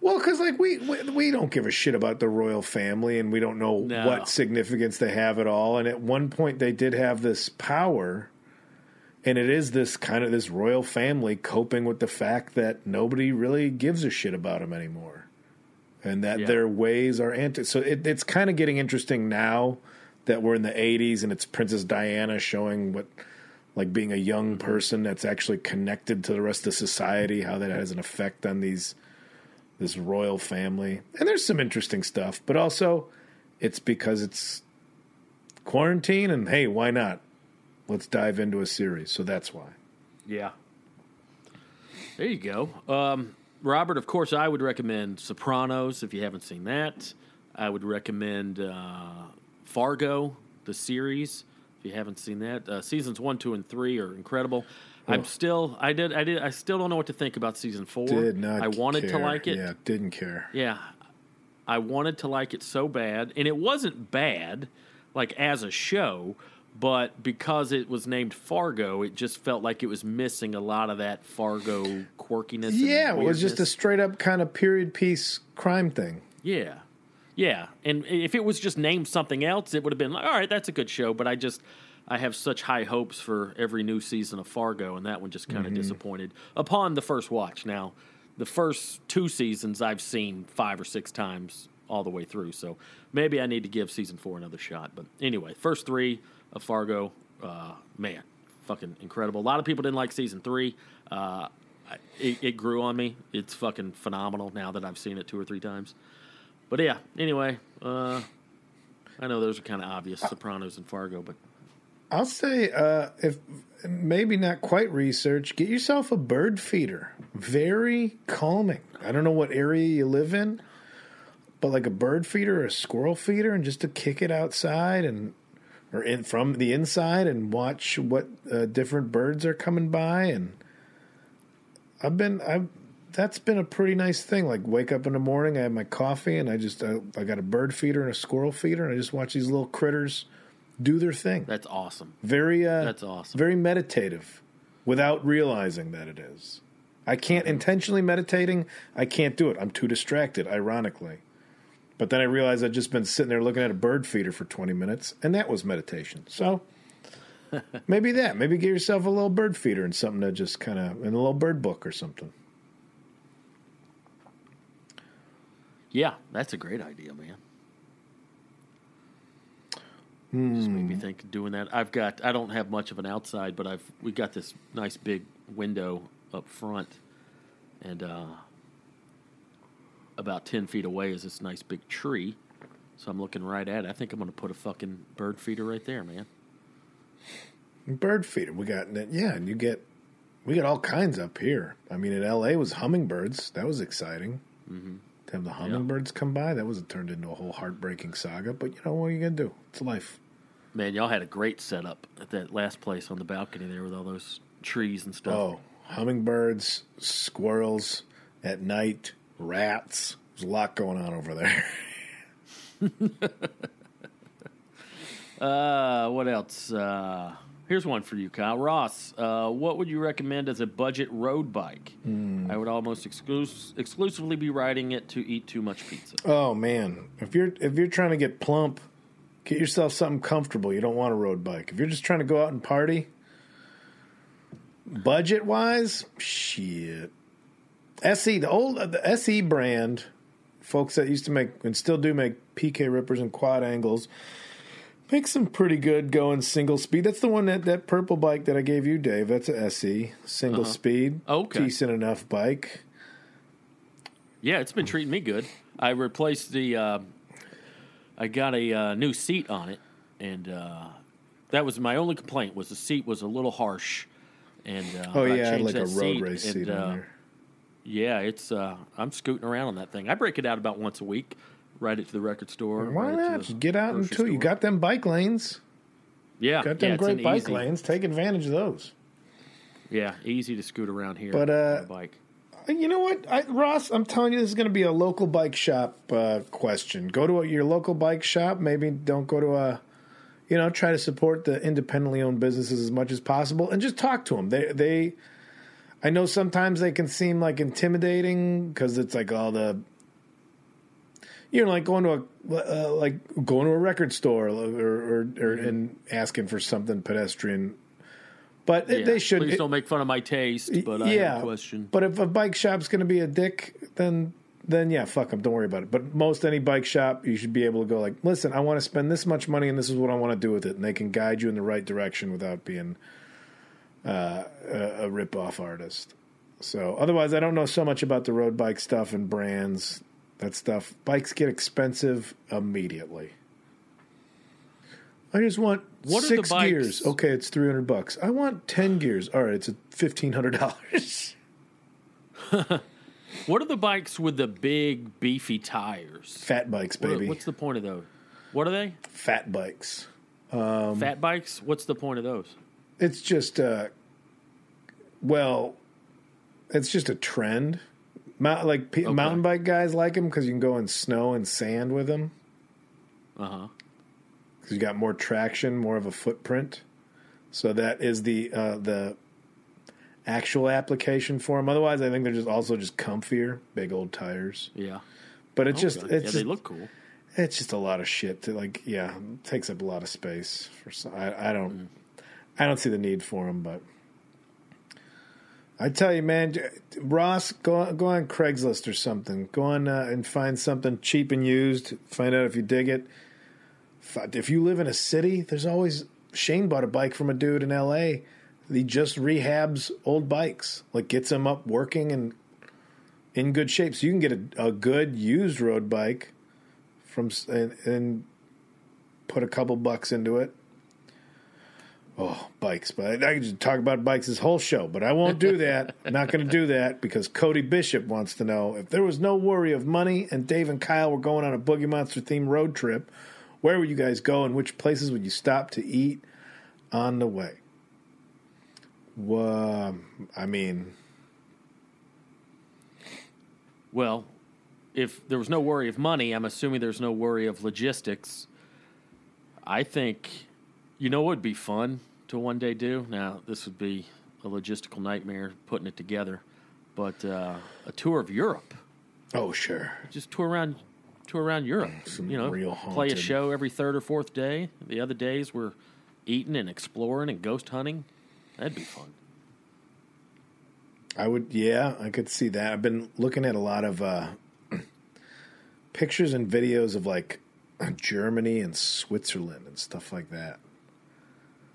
Well, because like we, we we don't give a shit about the royal family, and we don't know No. what significance they have at all. And at one point, they did have this power, and it is this kind of this royal family coping with the fact that nobody really gives a shit about them anymore, and that Yeah. their ways are anti. So it, it's kind of getting interesting now that we're in the '80s, and it's Princess Diana showing what. Like being a young person that's actually connected to the rest of society, how that has an effect on these this royal family. And there's some interesting stuff, but also it's because it's quarantine and hey, why not? Let's dive into a series. So that's why. Yeah. There you go. Um, Robert, of course, I would recommend Sopranos if you haven't seen that. I would recommend uh, Fargo, the series, if you haven't seen that. Uh, seasons one, two, and three are incredible. I'm still, I did, I did, I still don't know what to think about season four. Did not I wanted to like it. Yeah, didn't care. Yeah. I wanted to like it so bad. And it wasn't bad, like as a show, but because it was named Fargo, it just felt like it was missing a lot of that Fargo quirkiness. and Yeah, it was just a straight up kind of period piece crime thing. Yeah. Yeah. And if it was just named something else, it would have been like, all right, that's a good show. But I just, I have such high hopes for every new season of Fargo, and that one just kind of mm-hmm. disappointed upon the first watch. Now, the first two seasons I've seen five or six times all the way through. So maybe I need to give season four another shot. But anyway, first three of Fargo, uh, man, fucking incredible. A lot of people didn't like season three. Uh, it, it grew on me. It's fucking phenomenal now that I've seen it two or three times. But yeah, anyway, uh, I know those are kind of obvious, Sopranos and Fargo, but I'll say, uh, if maybe not quite research, get yourself a bird feeder. Very calming. I don't know what area you live in, but like a bird feeder or a squirrel feeder, and just to kick it outside and or in from the inside and watch what uh, different birds are coming by. And I've been, I've that's been a pretty nice thing. Like wake up in the morning, I have my coffee, and I just uh, I got a bird feeder and a squirrel feeder, and I just watch these little critters do their thing that's awesome. very uh, That's awesome. very meditative without realizing that it is i can't Mm-hmm. intentionally meditating i can't do it i'm too distracted ironically but then i realized i'd just been sitting there looking at a bird feeder for 20 minutes and that was meditation so maybe that maybe get yourself a little bird feeder and something to just kind of in a little bird book or something Yeah, that's a great idea, man. Just made me think of doing that. I've got. I don't have much of an outside, but I've we got this nice big window up front, and uh, about ten feet away is this nice big tree. So I'm looking right at it. I think I'm going to put a fucking bird feeder right there, man. Bird feeder. We got yeah, and you get we got all kinds up here. I mean, in L.A. was hummingbirds. That was exciting. Mm-hmm. To have the hummingbirds come by, that was turned into a whole heartbreaking saga. But you know what are you gonna do? It's life. Man, y'all had a great setup at that last place on the balcony there with all those trees and stuff. Oh, hummingbirds, squirrels at night, rats. There's a lot going on over there. Uh, what else? Uh, here's one for you, Kyle Ross. Uh, what would you recommend as a budget road bike? I would almost exclus- exclusively be riding it to eat too much pizza. Oh man, if you're if you're trying to get plump, get yourself something comfortable. You don't want a road bike. If you're just trying to go out and party, budget wise, shit. SE the old the SE brand, folks that used to make and still do make PK rippers and Quadangles. Make some pretty good going single speed. That's the one that that purple bike that I gave you, Dave. That's a SE single speed. Okay. decent enough bike. Yeah, it's been treating me good. I replaced the. Uh, I got a uh, new seat on it, and uh, that was my only complaint. Was the seat was a little harsh, and uh, Oh I yeah, I had like a road race and, seat uh, on there. Yeah, it's. Uh, I'm scooting around on that thing. I break it out about once a week. Ride it to the record store. Why ride it to not? Just get out and tour. You got them bike lanes. yeah, Got them it's great bike easy, lanes. Take advantage of those. Yeah, easy to scoot around here. But, uh, on a bike. You know what, I, Ross? I'm telling you, this is going to be a local bike shop uh, question. Go to a, your local bike shop. Maybe don't go to a. You know, try to support the independently owned businesses as much as possible, and just talk to them. They they. I know sometimes they can seem like intimidating because it's like all the. You know, like going to a uh, like going to a record store or or, or Mm-hmm. and asking for something pedestrian, but Yeah, they should. Please don't make fun of my taste. But I have a question. But if a bike shop's going to be a dick, then then yeah, fuck them. Don't worry about it. But most any bike shop, you should be able to go like, listen, I want to spend this much money, and this is what I want to do with it, and they can guide you in the right direction without being uh, a, a rip off artist. So otherwise, I don't know so much about the road bike stuff and brands. That stuff, bikes get expensive immediately. I just want What six gears. Okay, it's three hundred bucks. I want ten gears. All right, it's fifteen hundred dollars. What are the bikes with the big beefy tires? Fat bikes, What- baby. what's the point of those? What are they? Fat bikes. Fat bikes? What's the point of those? It's just uh well, it's just a trend. Mount, like pe mountain bike guys like them because you can go in snow and sand with them Uh huh. because you got more traction, more of a footprint. So that is the uh, the actual application for them. Otherwise, I think they're just also just comfier, big old tires. Yeah. But it's just Okay. it's yeah, just, they look cool. it's just a lot of shit to like. Yeah, it takes up a lot of space for. I, I don't I don't see the need for them, but. I tell you, man, Ross, go on, go on Craigslist or something. Go on uh, and find something cheap and used. Find out if you dig it. If you live in a city, there's always Shane bought a bike from a dude in L.A. He just rehabs old bikes, like gets them up working and in good shape. So you can get a, a good used road bike from and, and put a couple bucks into it. Oh, bikes! But I, just talk about bikes this whole show, but I won't do that. I'm not going to do that because Cody Bishop wants to know if there was no worry of money and Dave and Kyle were going on a Boogie Monster themed road trip, where would you guys go and which places would you stop to eat on the way? Well, I mean, Well, if there was no worry of money, I'm assuming there's no worry of logistics. I think, you know, what would be fun to one day do. Now, this would be a logistical nightmare putting it together, but uh, a tour of Europe. oh sure, Just tour around, tour around Europe. Some you know, real play a show every third or fourth day. The other days we're eating and exploring and ghost hunting. That'd be fun. I would, yeah, I could see that. I've been looking at a lot of uh, pictures and videos of like Germany and Switzerland and stuff like that.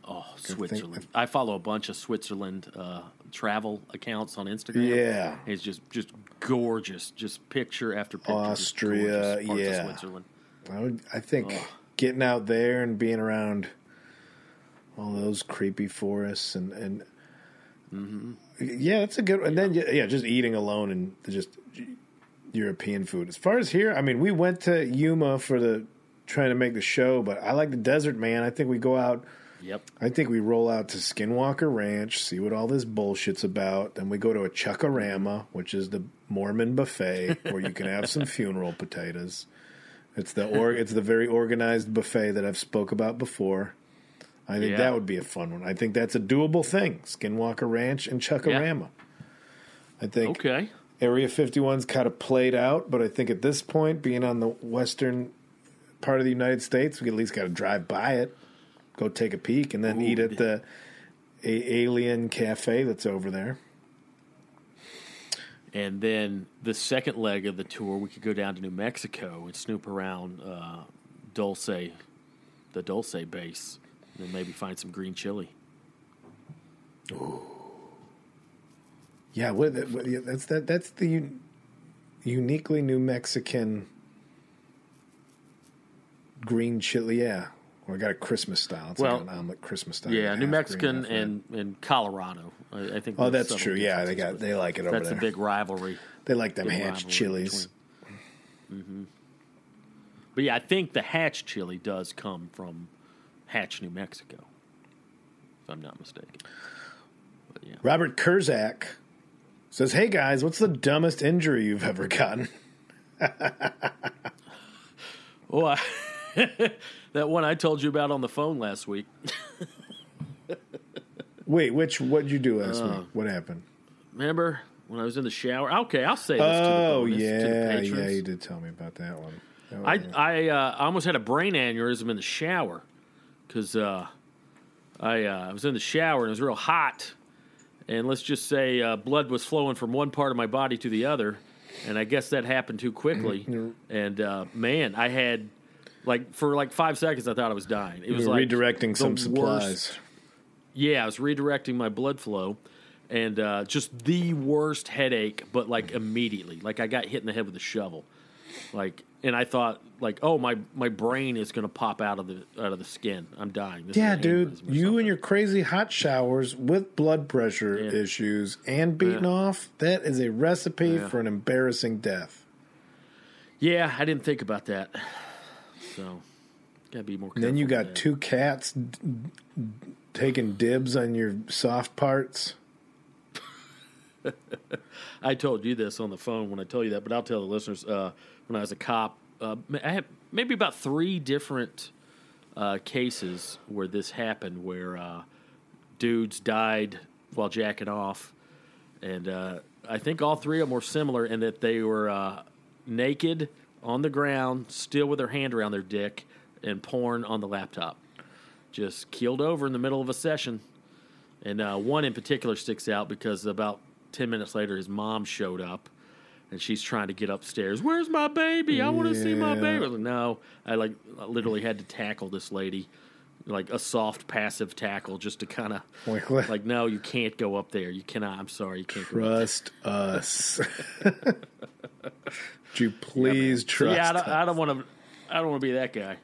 Oh, Switzerland! I follow a bunch of Switzerland uh, travel accounts on Instagram. Yeah, it's just just gorgeous, just picture after picture. Austria, yeah. Switzerland. I would, I think oh. getting out there and being around all those creepy forests and and mm-hmm. yeah, it's a good. And then yeah, just eating alone and just European food. As far as here, I mean, we went to Yuma for the trying to make the show, but I like the desert, man. I think we go out Yep. I think we roll out to Skinwalker Ranch, see what all this bullshit's about. Then we go to a Chuck-A-Rama, which is the Mormon buffet where you can have some funeral potatoes. It's the or, it's the very organized buffet that I've spoke about before. I think yeah. that would be a fun one. I think that's a doable thing. Skinwalker Ranch and Chuck-A-Rama. Yeah. I think okay. Area 51's kind of played out, but I think at this point, being on the western part of the United States, we at least got to drive by it go take a peek, and then Ooh, eat at the a- Alien Cafe that's over there. And then the second leg of the tour, we could go down to New Mexico and snoop around uh, Dulce, the Dulce base, and maybe find some green chili. Ooh. Yeah, what, what, that's that. That's the uniquely New Mexican green chili. Yeah, well, I got a Christmas style. It's well, like an omelet Christmas style. Yeah, New Mexican and, and Colorado. I, I think. Oh, that's true. Yeah, they got they like it over that's there. That's a big rivalry. They like them Hatch chilies. Mm-hmm. But yeah, I think the Hatch chili does come from Hatch, New Mexico, if I'm not mistaken. But, yeah. Robert Kurzak says, "Hey guys, what's the dumbest injury you've ever gotten?" oh, I that one I told you about on the phone last week. Wait, which what'd you do last uh, week? What happened? Remember when I was in the shower? Okay, I'll say this oh, to the bonus, yeah, to the patrons. yeah, you did tell me about that one. That I I uh, almost had a brain aneurysm in the shower because uh, I uh, I was in the shower and it was real hot, and let's just say uh, blood was flowing from one part of my body to the other, and I guess that happened too quickly. And uh, man, I had like for like five seconds, I thought I was dying. It you was like redirecting some supplies. Worst. Yeah, I was redirecting my blood flow, and uh, just the worst headache. But like immediately, like I got hit in the head with a shovel, like, and I thought like, oh my my brain is gonna pop out of the out of the skin. I'm dying. This yeah, dude, you and your crazy hot showers with blood pressure yeah. issues and beating yeah. off. That is a recipe yeah. for an embarrassing death. Yeah, I didn't think about that. So, gotta be more. And then you got two cats d- taking dibs on your soft parts. I told you this on the phone when I tell you that, but I'll tell the listeners. Uh, when I was a cop, uh, I had maybe about three different uh, cases where this happened, where uh, dudes died while jacking off, and uh, I think all three of them were similar in that they were uh, naked on the ground, still with her hand around their dick, and porn on the laptop. Just keeled over in the middle of a session. And uh, one in particular sticks out because about 10 minutes later, his mom showed up and she's trying to get upstairs. Where's my baby? I want to yeah. see my baby. I like, no, I like literally had to tackle this lady, like a soft passive tackle, just to kind of like, no, you can't go up there. You cannot. I'm sorry, you can't. Trust us. Would you please yeah, trust? yeah, I don't want to. I don't want to be that guy.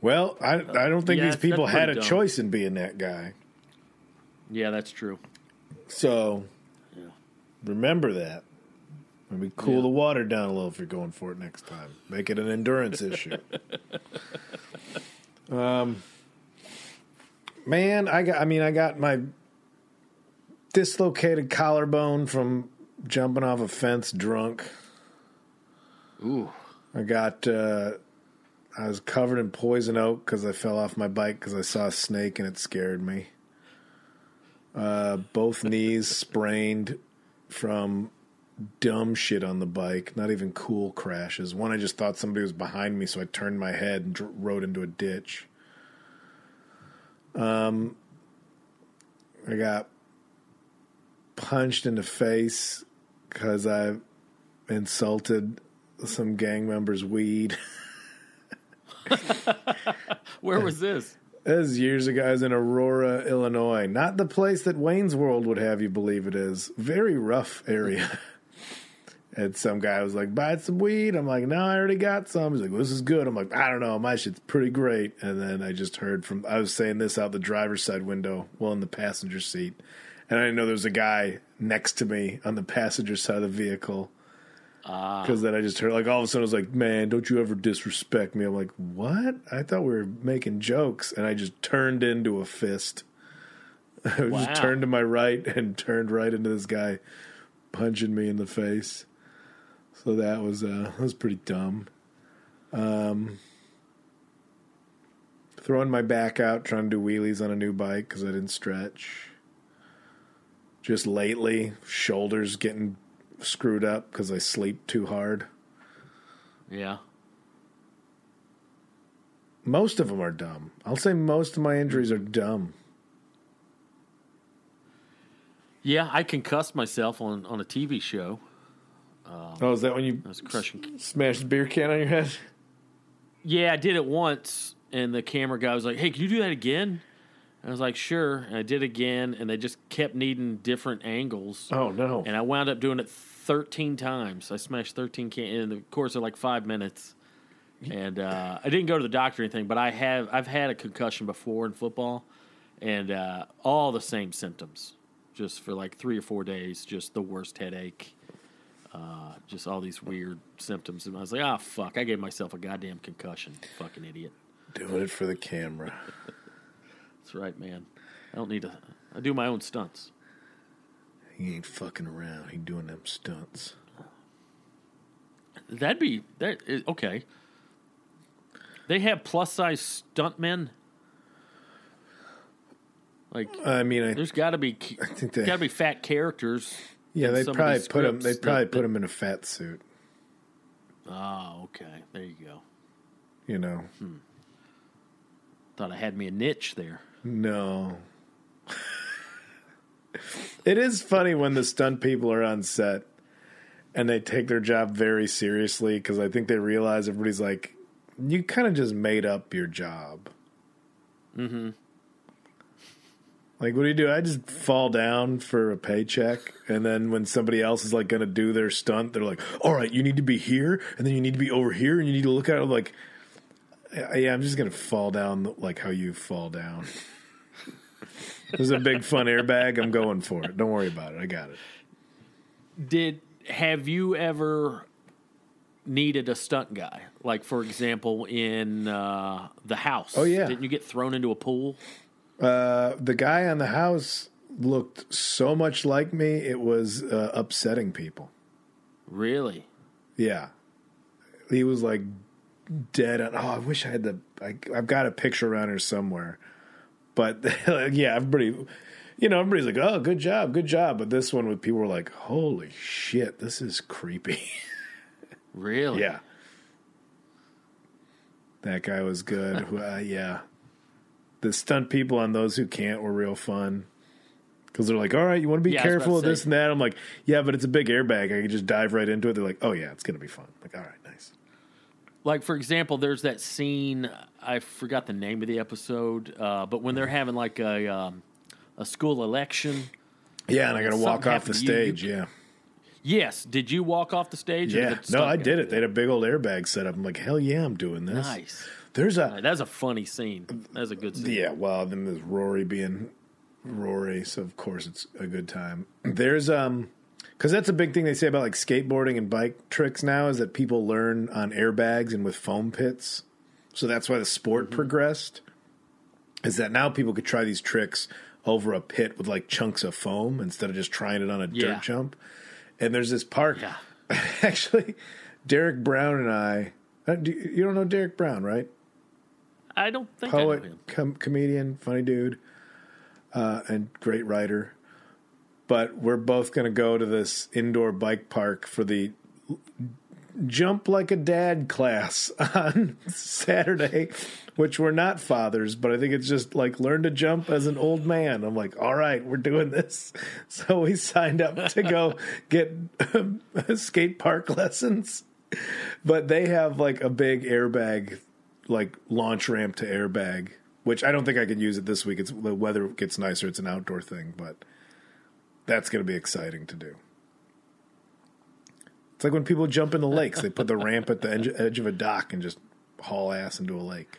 Well, I I don't think yeah, these people had a dumb. choice in being that guy. Yeah, that's true. So, yeah. remember that. Maybe cool yeah. the water down a little if you're going for it next time. Make it an endurance issue. Um, man, I got. I mean, I got my dislocated collarbone from jumping off a fence drunk. Ooh. I got. Uh, I was covered in poison oak because I fell off my bike because I saw a snake and it scared me. Uh, both knees sprained from dumb shit on the bike, not even cool crashes. One, I just thought somebody was behind me, so I turned my head and dr- rode into a ditch. Um, I got punched in the face because I insulted some gang members' weed. Where was this? This was years ago. I was in Aurora, Illinois. Not the place that Wayne's World would have you believe it is. Very rough area. and some guy was like, buy some weed. I'm like, no, I already got some. He's like, well, this is good. I'm like, I don't know. My shit's pretty great. And then I just heard from, I was saying this out the driver's side window, well, in the passenger seat. And I didn't know there was a guy next to me on the passenger side of the vehicle. Because then I just heard, like, all of a sudden, I was like, man, don't you ever disrespect me. I'm like, what? I thought we were making jokes. And I just turned into a fist. I Wow. just turned to my right and turned right into this guy punching me in the face. So that was uh that was pretty dumb. Um throwing my back out trying to do wheelies on a new bike cuz I didn't stretch. Just lately, shoulders getting screwed up cuz I sleep too hard. Yeah. Most of them are dumb. I'll say most of my injuries are dumb. Yeah, I concussed myself on, on a TV show. Oh, is that when you I was crushing. smashed the beer can on your head? Yeah, I did it once, and the camera guy was like, "Hey, can you do that again?" And I was like, "Sure." And I did again, and they just kept needing different angles. Oh no. And I wound up doing it 13 times. I smashed 13 can in the course of like five minutes. And uh, I didn't go to the doctor or anything, but I have I've had a concussion before in football, and uh, all the same symptoms, just for like three or four days, just the worst headache, uh, just all these weird symptoms. And I was like, ah, fuck! I gave myself a goddamn concussion, fucking idiot. Doing it for the camera. That's right, man. I don't need to. I do my own stunts. He ain't fucking around. He doing them stunts. That'd be that is, okay. They have plus size stuntmen. Like, I mean, I there's got to be I think got to be fat characters. yeah, they probably these put him. They probably that- put him in a fat suit. Oh, okay. There you go. You know, hmm. Thought I had me a niche there. No. it is funny when the stunt people are on set and they take their job very seriously because I think they realize everybody's like, you kind of just made up your job. Mm-hmm. Like, what do you do? I just fall down for a paycheck, and then when somebody else is like going to do their stunt, they're like, "All right, you need to be here, and then you need to be over here, and you need to look at it." like, yeah, I'm just going to fall down like how you fall down. There's a big fun airbag. I'm going for it. Don't worry about it. I got it. Did have you ever needed a stunt guy? Like, for example, in uh, the house. Oh, yeah. Didn't you get thrown into a pool? Uh, the guy on the house looked so much like me, it was uh, upsetting people. Really? Yeah. He was like dead on. Oh, I wish I had the. I, I've got a picture around here somewhere. But yeah, everybody, you know, everybody's like, oh, good job, good job. But this one with people were like, holy shit, this is creepy. Really? yeah. That guy was good. Uh, yeah. The stunt people on those who can't were real fun. Because they're like, all right, you want to be Yeah, I was about careful of this and that. I'm like, yeah, but it's a big airbag. I can just dive right into it. They're like, oh, yeah, it's going to be fun. I'm like, all right. Like for example, there's that scene. I forgot the name of the episode, uh, but when they're having like a um, a school election. Yeah, and I got to walk off the to you. You- stage. yeah. Yes. Did you walk off the stage? Yeah. No, I did it. They had a big old airbag set up. I'm like, hell yeah, I'm doing this. Nice. There's a. That's a funny scene. That's a good scene. Yeah, well, then there's Rory being Rory, so of course it's a good time. There's um because that's a big thing they say about like skateboarding and bike tricks now is that people learn on airbags and with foam pits. So that's why the sport Mm-hmm. progressed. Is that now people could try these tricks over a pit with like chunks of foam instead of just trying it on a Yeah. dirt jump. And there's this park. Yeah. Actually, Derek Brown and I. uh, do- You don't know Derek Brown, right? I don't think poet, com- comedian, funny dude, uh, and great writer. But we're both going to go to this indoor bike park for the jump like a dad class on Saturday, which we're not fathers, but I think it's just like learn to jump as an old man. I'm like, all right, we're doing this. So we signed up to go get um, skate park lessons, but they have like a big airbag like launch ramp to airbag, which I don't think I can use it this week. It's the weather gets nicer. It's an outdoor thing, but that's going to be exciting to do. It's like when people jump into lakes; they put the ramp at the edge, edge of a dock and just haul ass into a lake.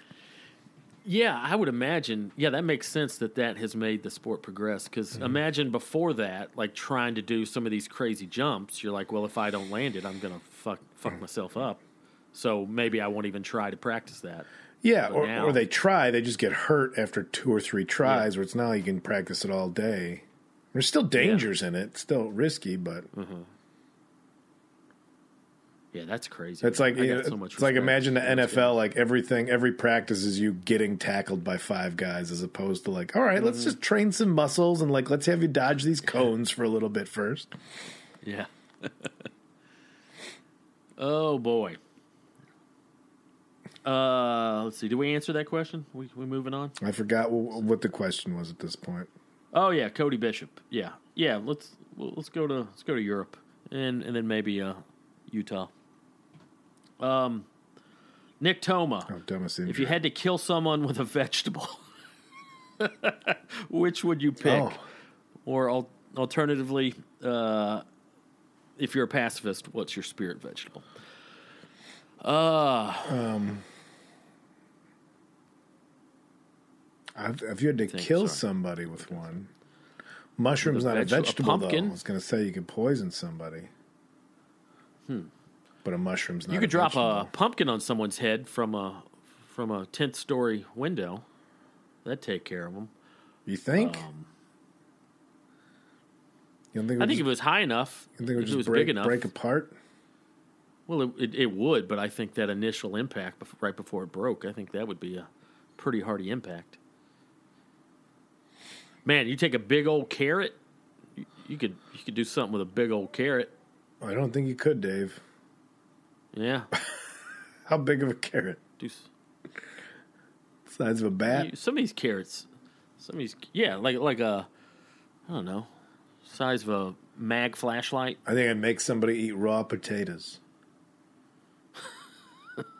Yeah, I would imagine. Yeah, that makes sense that that has made the sport progress. Because Mm-hmm. imagine before that, like trying to do some of these crazy jumps, you're like, well, if I don't land it, I'm gonna fuck fuck myself up. So maybe I won't even try to practice that. Yeah, or, now- or they try, they just get hurt after two or three tries, where it's not like you can practice it all day. There's still dangers in it, it's still risky, but Yeah, that's crazy. it's like you know, so it's like imagine the NFL, guys. like everything, every practice is you getting tackled by five guys, as opposed to like, all right, let's Mm-hmm. just train some muscles and like let's have you dodge these cones for a little bit first. Yeah. oh boy. Uh, let's see. Did we answer that question? We we moving on? I forgot what the question was at this point. Oh yeah, Cody Bishop. Yeah, yeah. Let's well, let's go to let's go to Europe and and then maybe uh, Utah. Um, Nick Toma. Oh, dumbest If you had to kill someone with a vegetable, which would you pick? Oh. Or al- alternatively, uh, if you're a pacifist, what's your spirit vegetable? Uh, I've, if you had to kill somebody with one, mushroom's With a not a veg- a vegetable, pumpkin? though. I was going to say you could poison somebody. Hmm. But a mushroom's not. You could a drop vegetable. a pumpkin on someone's head from a from a tenth story window. That'd take care of them. You think? Um, you don't think? it I think just, if it was high enough, you think it would just it was break, big enough, break apart? well, it, it, it would. But I think that initial impact, right before it broke, I think that would be a pretty hearty impact. Man, you take a big old carrot, you, you could you could do something with a big old carrot. I don't think you could, Dave. Yeah, How big of a carrot? do Size of a bat? you- some of these carrots. Some of these, yeah, like like a, I don't know, size of a mag flashlight. I think I'd make somebody eat raw potatoes.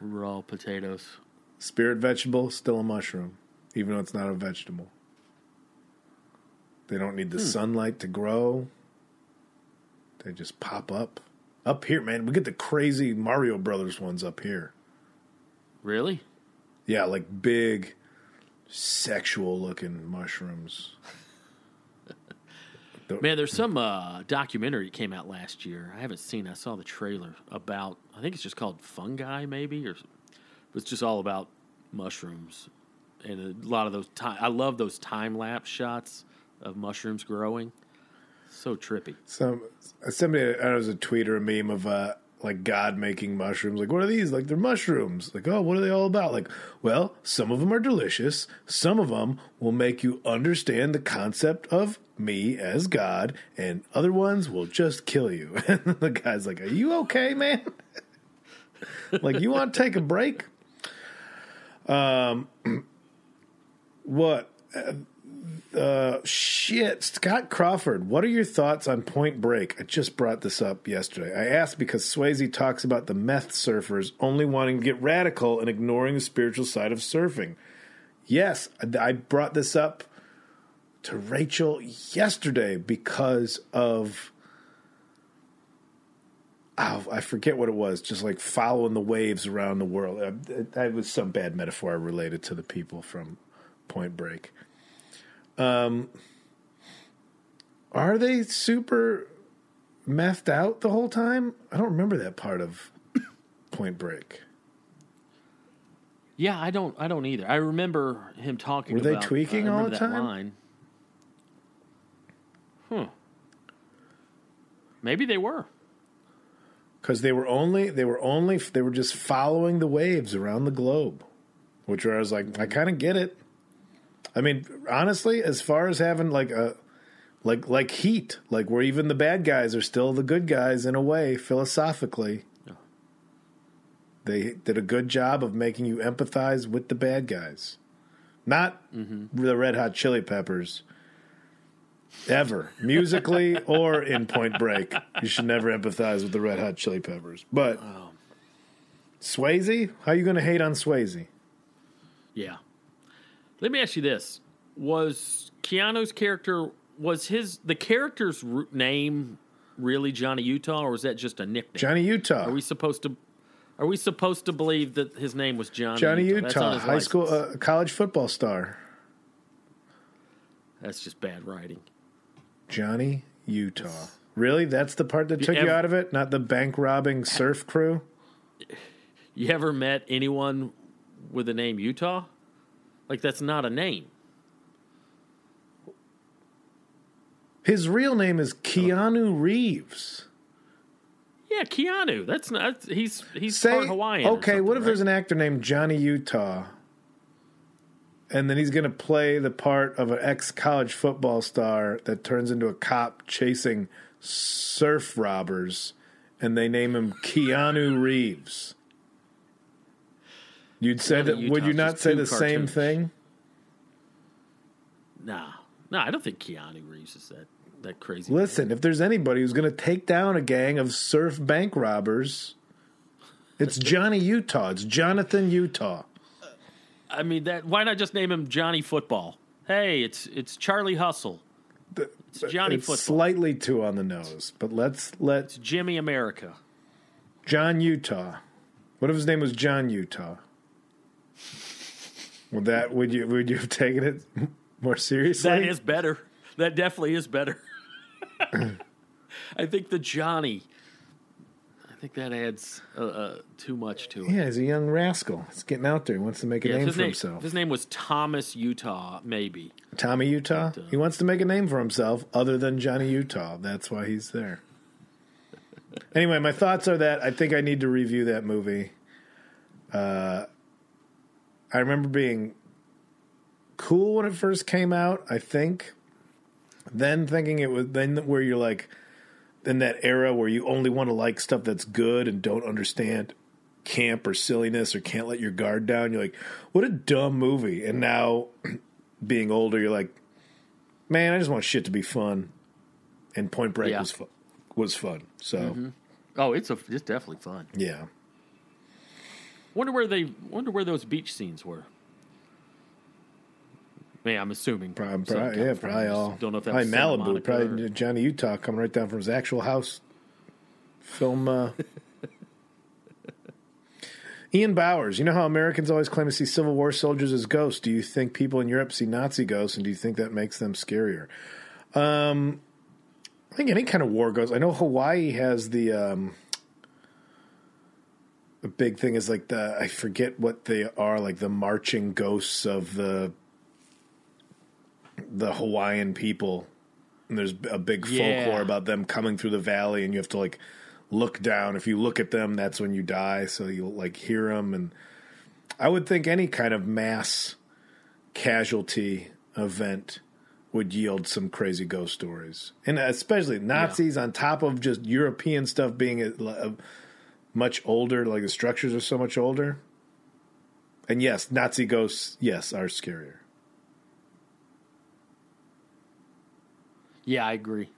Raw potatoes. Spirit vegetable, still a mushroom, even though it's not a vegetable. They don't Hmm. need the sunlight to grow. They just pop up. Up here, man, we get the crazy Mario Brothers ones up here. Really? Yeah, like big, sexual looking mushrooms. Man, there's some uh, documentary that came out last year. I haven't seen. I saw the trailer about. I think it's just called Fungi, maybe, or it's just all about mushrooms and a lot of those. Time, I love those time lapse shots of mushrooms growing. So trippy. Some somebody I know, it was a tweet or a meme of uh like God making mushrooms. Like, what are these? Like, they're mushrooms. Like, oh, what are they all about? Like, well, some of them are delicious. Some of them will make you understand the concept of me as God, and other ones will just kill you. And the guy's like, "Are you okay, man? like, you want to take a break?" Um, what? Uh, shit, Scott Crawford. What are your thoughts on Point Break? I just brought this up yesterday. I asked because Swayze talks about the meth surfers only wanting to get radical and ignoring the spiritual side of surfing. Yes, I I brought this up to Rachel yesterday because of. Oh, I forget what it was. Just like following the waves around the world. Uh, That was some bad metaphor related to the people from Point Break. Um, are they super methed out the whole time? I don't remember that part of Point Break. Yeah, I don't. I don't either. I remember him talking. Were they about, tweaking I all the time? Line. Hmm. Maybe they were. because they were only they were only they were just following the waves around the globe, which I was like, I kind of get it. I mean, honestly, as far as having like a like like Heat, like where even the bad guys are still the good guys in a way philosophically. They did a good job of making you empathize with the bad guys, not mm-hmm. the Red Hot Chili Peppers. Ever musically or in Point Break, you should never empathize with the Red Hot Chili Peppers. But Swayze? How are you going to hate on Swayze? Yeah. Let me ask you this: Was Keanu's character was his the character's name really Johnny Utah, or was that just a nickname? Johnny Utah. Are we supposed to? Are we supposed to believe that his name was Johnny? Johnny That's on Utah, his high school, uh, college football star. That's just bad writing. Johnny Utah. Really? That's the part that took you ever- out of it? Not the bank robbing surf crew? You ever met anyone with the name Utah? Like that's not a name. His real name is Keanu Reeves. Yeah, Keanu. That's not. He's he's Say, part Hawaiian. okay, what if something, there's an actor named Johnny Utah, and then he's going to play the part of an ex college football star that turns into a cop chasing surf robbers, and they name him Keanu Reeves? You'd say that? Would you not say the same cartoonish. thing? Nah, no, I don't think Keanu Reeves is that that crazy. Listen, if there's anybody who's going to take down a gang of surf bank robbers, it's Johnny Utah. It's Jonathan Utah. I mean that. Why not just name him Johnny Football? Hey, it's it's Charlie Hustle. It's Johnny it's Football. slightly too on the nose, but let's let It's Jimmy America. John Utah. What if his name was John Utah? Would that would you would you have taken it more seriously? That is better. That definitely is better. I think the Johnny. I think that adds uh, uh, too much to it. yeah, he's a young rascal. He's getting out there. He wants to make a Yeah, name for name, himself. his name was Thomas Utah, maybe. Tommy Utah. He wants to make a name for himself other than Johnny Utah. That's why he's there. anyway, my thoughts are that I think I need to review that movie. Uh, I remember being cool when it first came out, I think. Then thinking it was then where you're like in that era where you only want to like stuff that's good and don't understand camp or silliness or can't let your guard down. You're like, what a dumb movie. And now being older, you're like, man, I just want shit to be fun. And Point Break Yeah. was fun. Was fun. So mm-hmm. Oh, it's a it's definitely fun. yeah, Wonder where they wonder where those beach scenes were. Man, I'm assuming. probably, probably yeah, probably all. Don't know if that probably Malibu. Probably or- Johnny Utah coming right down from his actual house. Film. Uh, Ian Bowers, you know how Americans always claim to see Civil War soldiers as ghosts. Do you think people in Europe see Nazi ghosts, and do you think that makes them scarier? Um, I think any kind of war goes. I know Hawaii has the um, the big thing is like the I forget what they are, like the marching ghosts of the the Hawaiian people. And there's a big Yeah. folklore about them coming through the valley, and you have to like look down. If you look at them, that's when you die. So you like hear them, and I would think any kind of mass casualty event would yield some crazy ghost stories, and especially Nazis on top of just European stuff being a, a much older. Like the structures are so much older. And yes, Nazi ghosts, yes, are scarier. Yeah, I agree.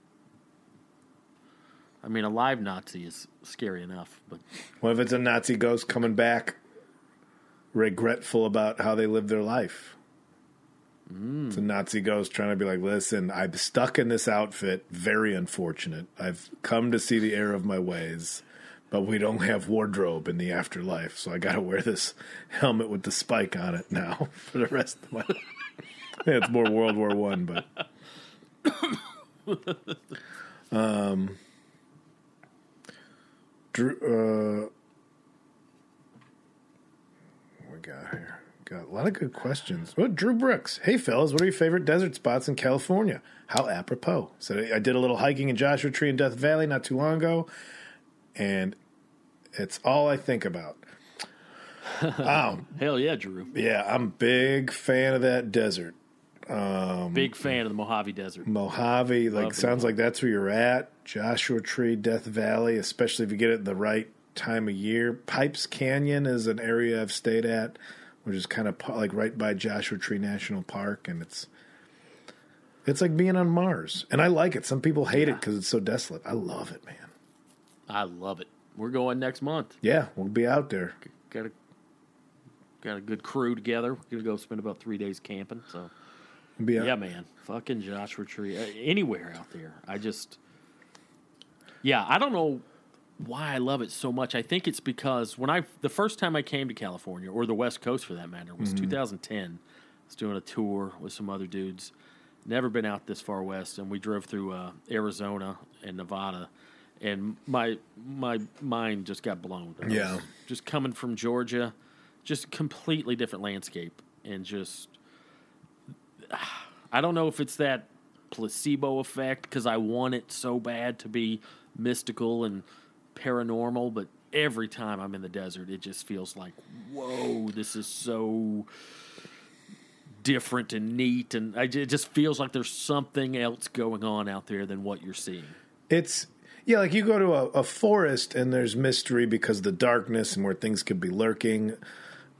I mean, a live Nazi is scary enough, but What if it's a Nazi ghost coming back, regretful about how they lived their life? Mm. It's a Nazi ghost trying to be like, listen, I'm stuck in this outfit. Very unfortunate. I've come to see the error of my ways, but we don't have wardrobe in the afterlife, so I got to wear this helmet with the spike on it now for the rest of my. yeah, it's more World War One, but. um, Drew, uh, we got here? Got a lot of good questions. Oh, Drew Brooks. Hey, fellas, what are your favorite desert spots in California? How apropos. So I did a little hiking in Joshua Tree in Death Valley not too long ago, and it's all I think about. oh, hell yeah, Drew. yeah, I'm big fan of that desert. Um, Big fan of the Mojave Desert. Mojave, like sounds like that's where you're at. Joshua Tree, Death Valley, especially if you get it the right time of year. Pipes Canyon is an area I've stayed at, which is kind of like right by Joshua Tree National Park, and it's it's like being on Mars, and I like it. Some people hate it because it's so desolate. I love it, man. I love it. We're going next month. Yeah, we'll be out there. Got a got a good crew together. We're gonna go spend about three days camping. So be yeah, man, fucking Joshua Tree, uh, anywhere out there. I just, yeah, I don't know why I love it so much. I think it's because when I the first time I came to California or the West Coast for that matter was 2010. I was doing a tour with some other dudes. Never been out this far west, and we drove through uh, Arizona and Nevada, and my my mind just got blown. Yeah. just coming from Georgia, just completely different landscape, and just I don't know if it's that placebo effect because I want it so bad to be mystical and paranormal, but every time I'm in the desert, it just feels like, whoa, this is so different and neat, and I, it just feels like there's something else going on out there than what you're seeing. It's yeah, like you go to a, a forest and there's mystery because of the darkness and where things could be lurking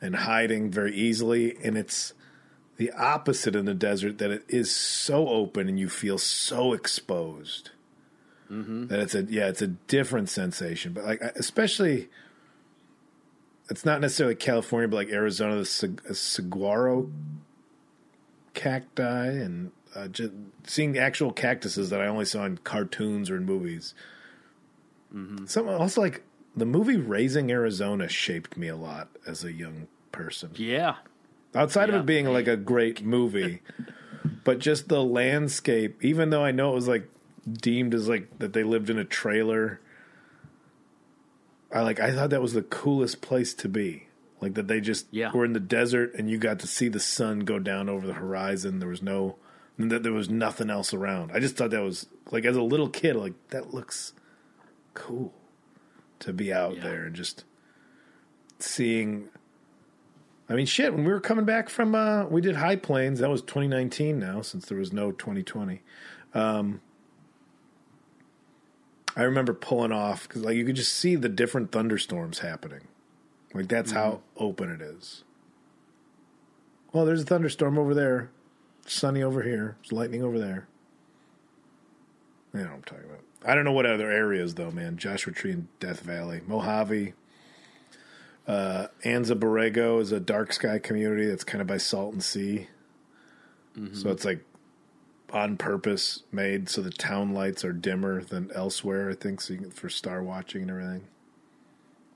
and hiding very easily, and it's the opposite in the desert that it is so open and you feel so exposed that it's a yeah, it's a different sensation. But like especially, it's not necessarily California, but like Arizona, the uh, saguaro cacti and uh, just seeing actual cactuses that I only saw in cartoons or in movies. Mm-hmm. Some also like the movie Raising Arizona shaped me a lot as a young person. Yeah, Outside of it being like a great movie, but just the landscape, even though I know it was like deemed as like that they lived in a trailer. I like I thought that was the coolest place to be. Like that they just Yeah. were in the desert and you got to see the sun go down over the horizon. There was no and that there was nothing else around. I just thought that was like as a little kid, like that looks cool to be out Yeah. there and just seeing I mean, shit. When we were coming back from, uh, we did High Plains. That was 2019 now, since there was no 2020. Um, I remember pulling off because, like, you could just see the different thunderstorms happening. Like that's how open it is. Well, there's a thunderstorm over there. Sunny over here. There's lightning over there. You know what I'm talking about. I don't know what other areas though, man. Joshua Tree and Death Valley, Mojave. Uh, Anza Borrego is a dark sky community that's kind of by Salton Sea. So it's like on purpose made so the town lights are dimmer than elsewhere. I think so you can, for star watching and everything.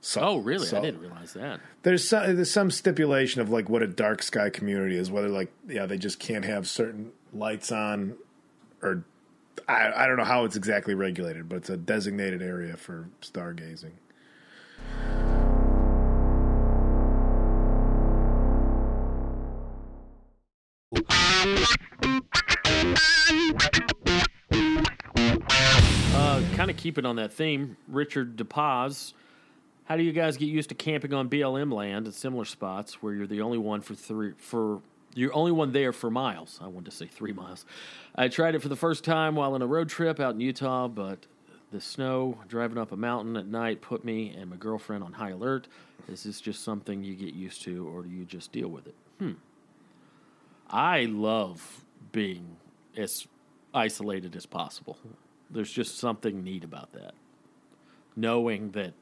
So, Oh, really? I didn't realize that. there's some, there's some stipulation of like what a dark sky community is, whether like yeah they just can't have certain lights on, or I I don't know how it's exactly regulated, but it's a designated area for stargazing. Uh, kind of keeping on that theme, Richard DePaz. How do you guys get used to camping on BLM land at similar spots where you're the only one for three for you're only one there for miles? I wanted to say three miles. I tried it for the first time while on a road trip out in Utah, but the snow driving up a mountain at night put me and my girlfriend on high alert. Is this just something you get used to, or do you just deal with it? Hmm. I love being as isolated as possible. There's just something neat about that. Knowing that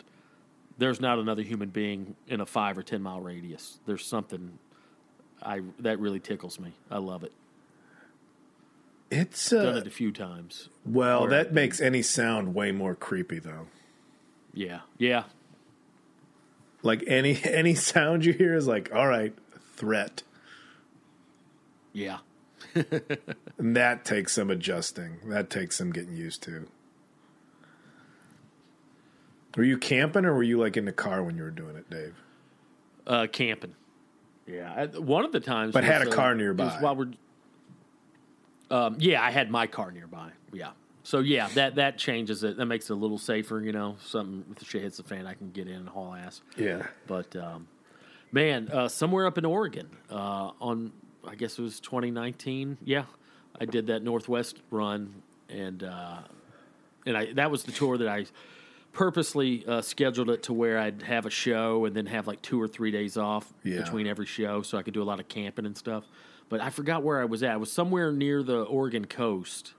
there's not another human being in a five or ten mile radius. There's something I that really tickles me. I love it. It's Done uh, it a few times. well that makes any sound way more creepy though. Yeah, yeah, Like any any sound you hear is like all right threat, yeah. and that takes some adjusting. That takes some getting used to. Were you camping or were you like in the car when you were doing it, Dave? Uh, camping. Yeah, one of the times, But had a car uh, it nearby. while we're, um, yeah, I had my car nearby. Yeah, so yeah, that that changes it. That makes it a little safer. You know, something if the shit hits the fan, I can get in and haul ass. Yeah. But um, man, uh, somewhere up in Oregon, uh, on I guess it was 2019. Yeah, I did that Northwest run, and uh, and I that was the tour that I purposely uh, scheduled it to where I'd have a show and then have like two or three days off Yeah. between every show, so I could do a lot of camping and stuff. But I forgot where I was at. I was somewhere near the Oregon coast,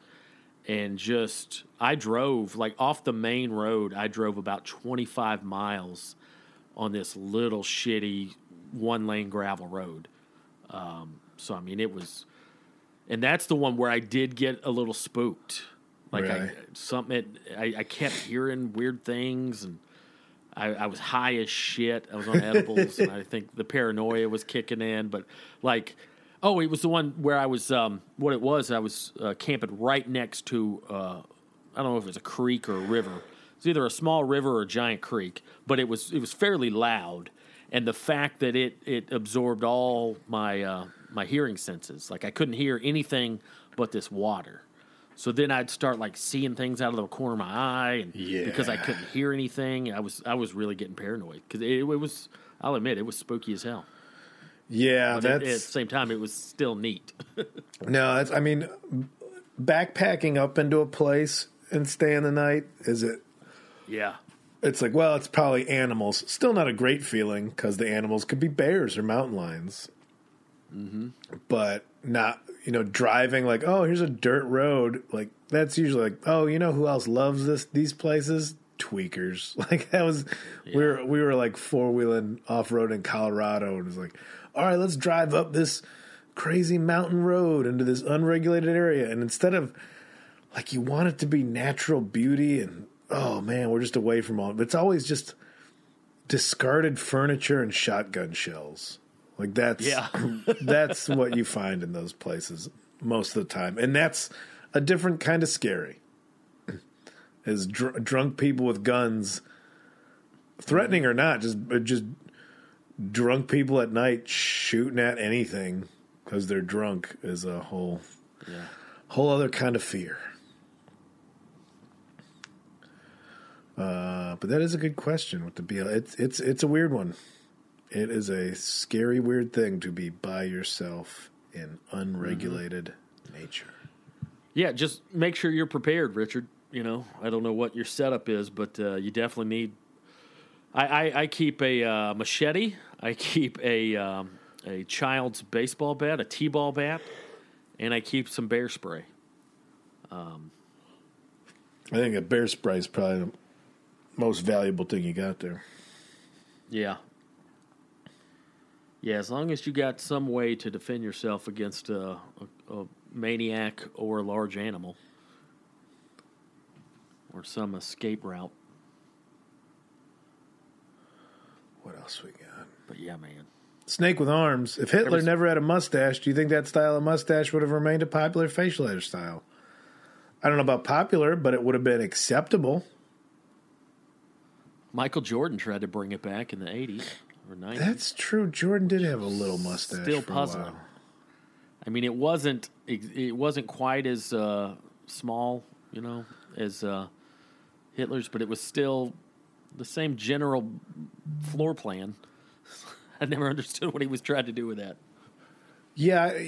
and just I drove like off the main road. I drove about 25 miles on this little shitty one lane gravel road. Um, so I mean, it was, and that's the one where I did get a little spooked. Like I, something, I, I kept hearing weird things, and I, I was high as shit. I was on edibles, and I think the paranoia was kicking in. But like, oh, it was the one where I was. Um, what it was, I was uh, camping right next to. Uh, I don't know if it was a creek or a river. It's either a small river or a giant creek, but it was it was fairly loud, and the fact that it it absorbed all my uh, my hearing senses, like I couldn't hear anything but this water. So then I'd start like seeing things out of the corner of my eye, and because I couldn't hear anything, I was I was really getting paranoid because it, it was. I'll admit it was spooky as hell. Yeah, But at, that's at the same time, it was still neat. no. That's I mean, backpacking up into a place and staying the night is it? yeah, It's like well, it's probably animals. Still not a great feeling because the animals could be bears or mountain lions. Mm-hmm. But not you know driving like oh here's a dirt road. Like that's usually like oh you know who else loves this these places? Tweakers. Like that was we were we were like four wheeling off road in Colorado and it was like all right let's drive up this crazy mountain road into this unregulated area. And instead of like you want it to be natural beauty and oh man we're just away from all it's always just discarded furniture and shotgun shells like that's Yeah. that's what you find in those places most of the time and that's a different kind of scary is dr- drunk people with guns threatening or not just just drunk people at night shooting at anything because they're drunk is a whole yeah. whole other kind of fear. Uh, but that is a good question with the BL. It's it's it's a weird one. It is a scary, weird thing to be by yourself in unregulated nature. Yeah, just make sure you're prepared, Richard. You know, I don't know what your setup is, but uh, you definitely need. I, I, I keep a uh, machete. I keep a um, a child's baseball bat, a t-ball bat, and I keep some bear spray. Um, I think a bear spray is probably the most valuable thing you got there. Yeah. Yeah, as long as you got some way to defend yourself against a, a, a maniac or a large animal or some escape route. What else we got? But yeah, man. Snake with arms. If Hitler was- never had a mustache, do you think that style of mustache would have remained a popular facial hair style? I don't know about popular, but it would have been acceptable. Michael Jordan tried to bring it back in the 80s or 90s. That's true. Jordan did have a little mustache. Still puzzling. I mean, it wasn't it wasn't quite as uh, small, you know, as uh, Hitler's, but it was still the same general floor plan. I never understood what he was trying to do with that. Yeah,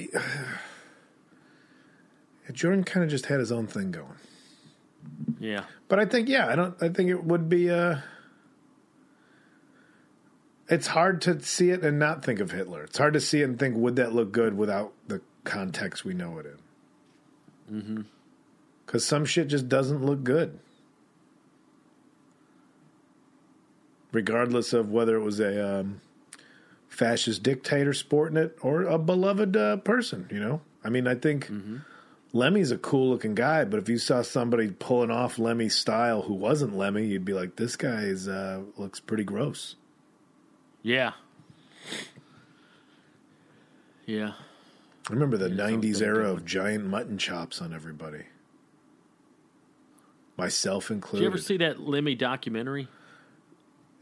Jordan kind of just had his own thing going. Yeah, But I think, yeah, I don't. I think it would be. Uh, it's hard to see it and not think of Hitler. It's hard to see it and think, would that look good without the context we know it in? Mm-hmm. Because some shit just doesn't look good, regardless of whether it was a um, fascist dictator sporting it or a beloved uh, person. You know, I mean, I think. Lemmy's a cool looking guy, but if you saw somebody pulling off Lemmy's style who wasn't Lemmy, you'd be like, this guy is uh, looks pretty gross. Yeah, yeah. I remember the Yeah, '90s era of giant mutton chops on everybody, myself included. Did you ever see that Lemmy documentary?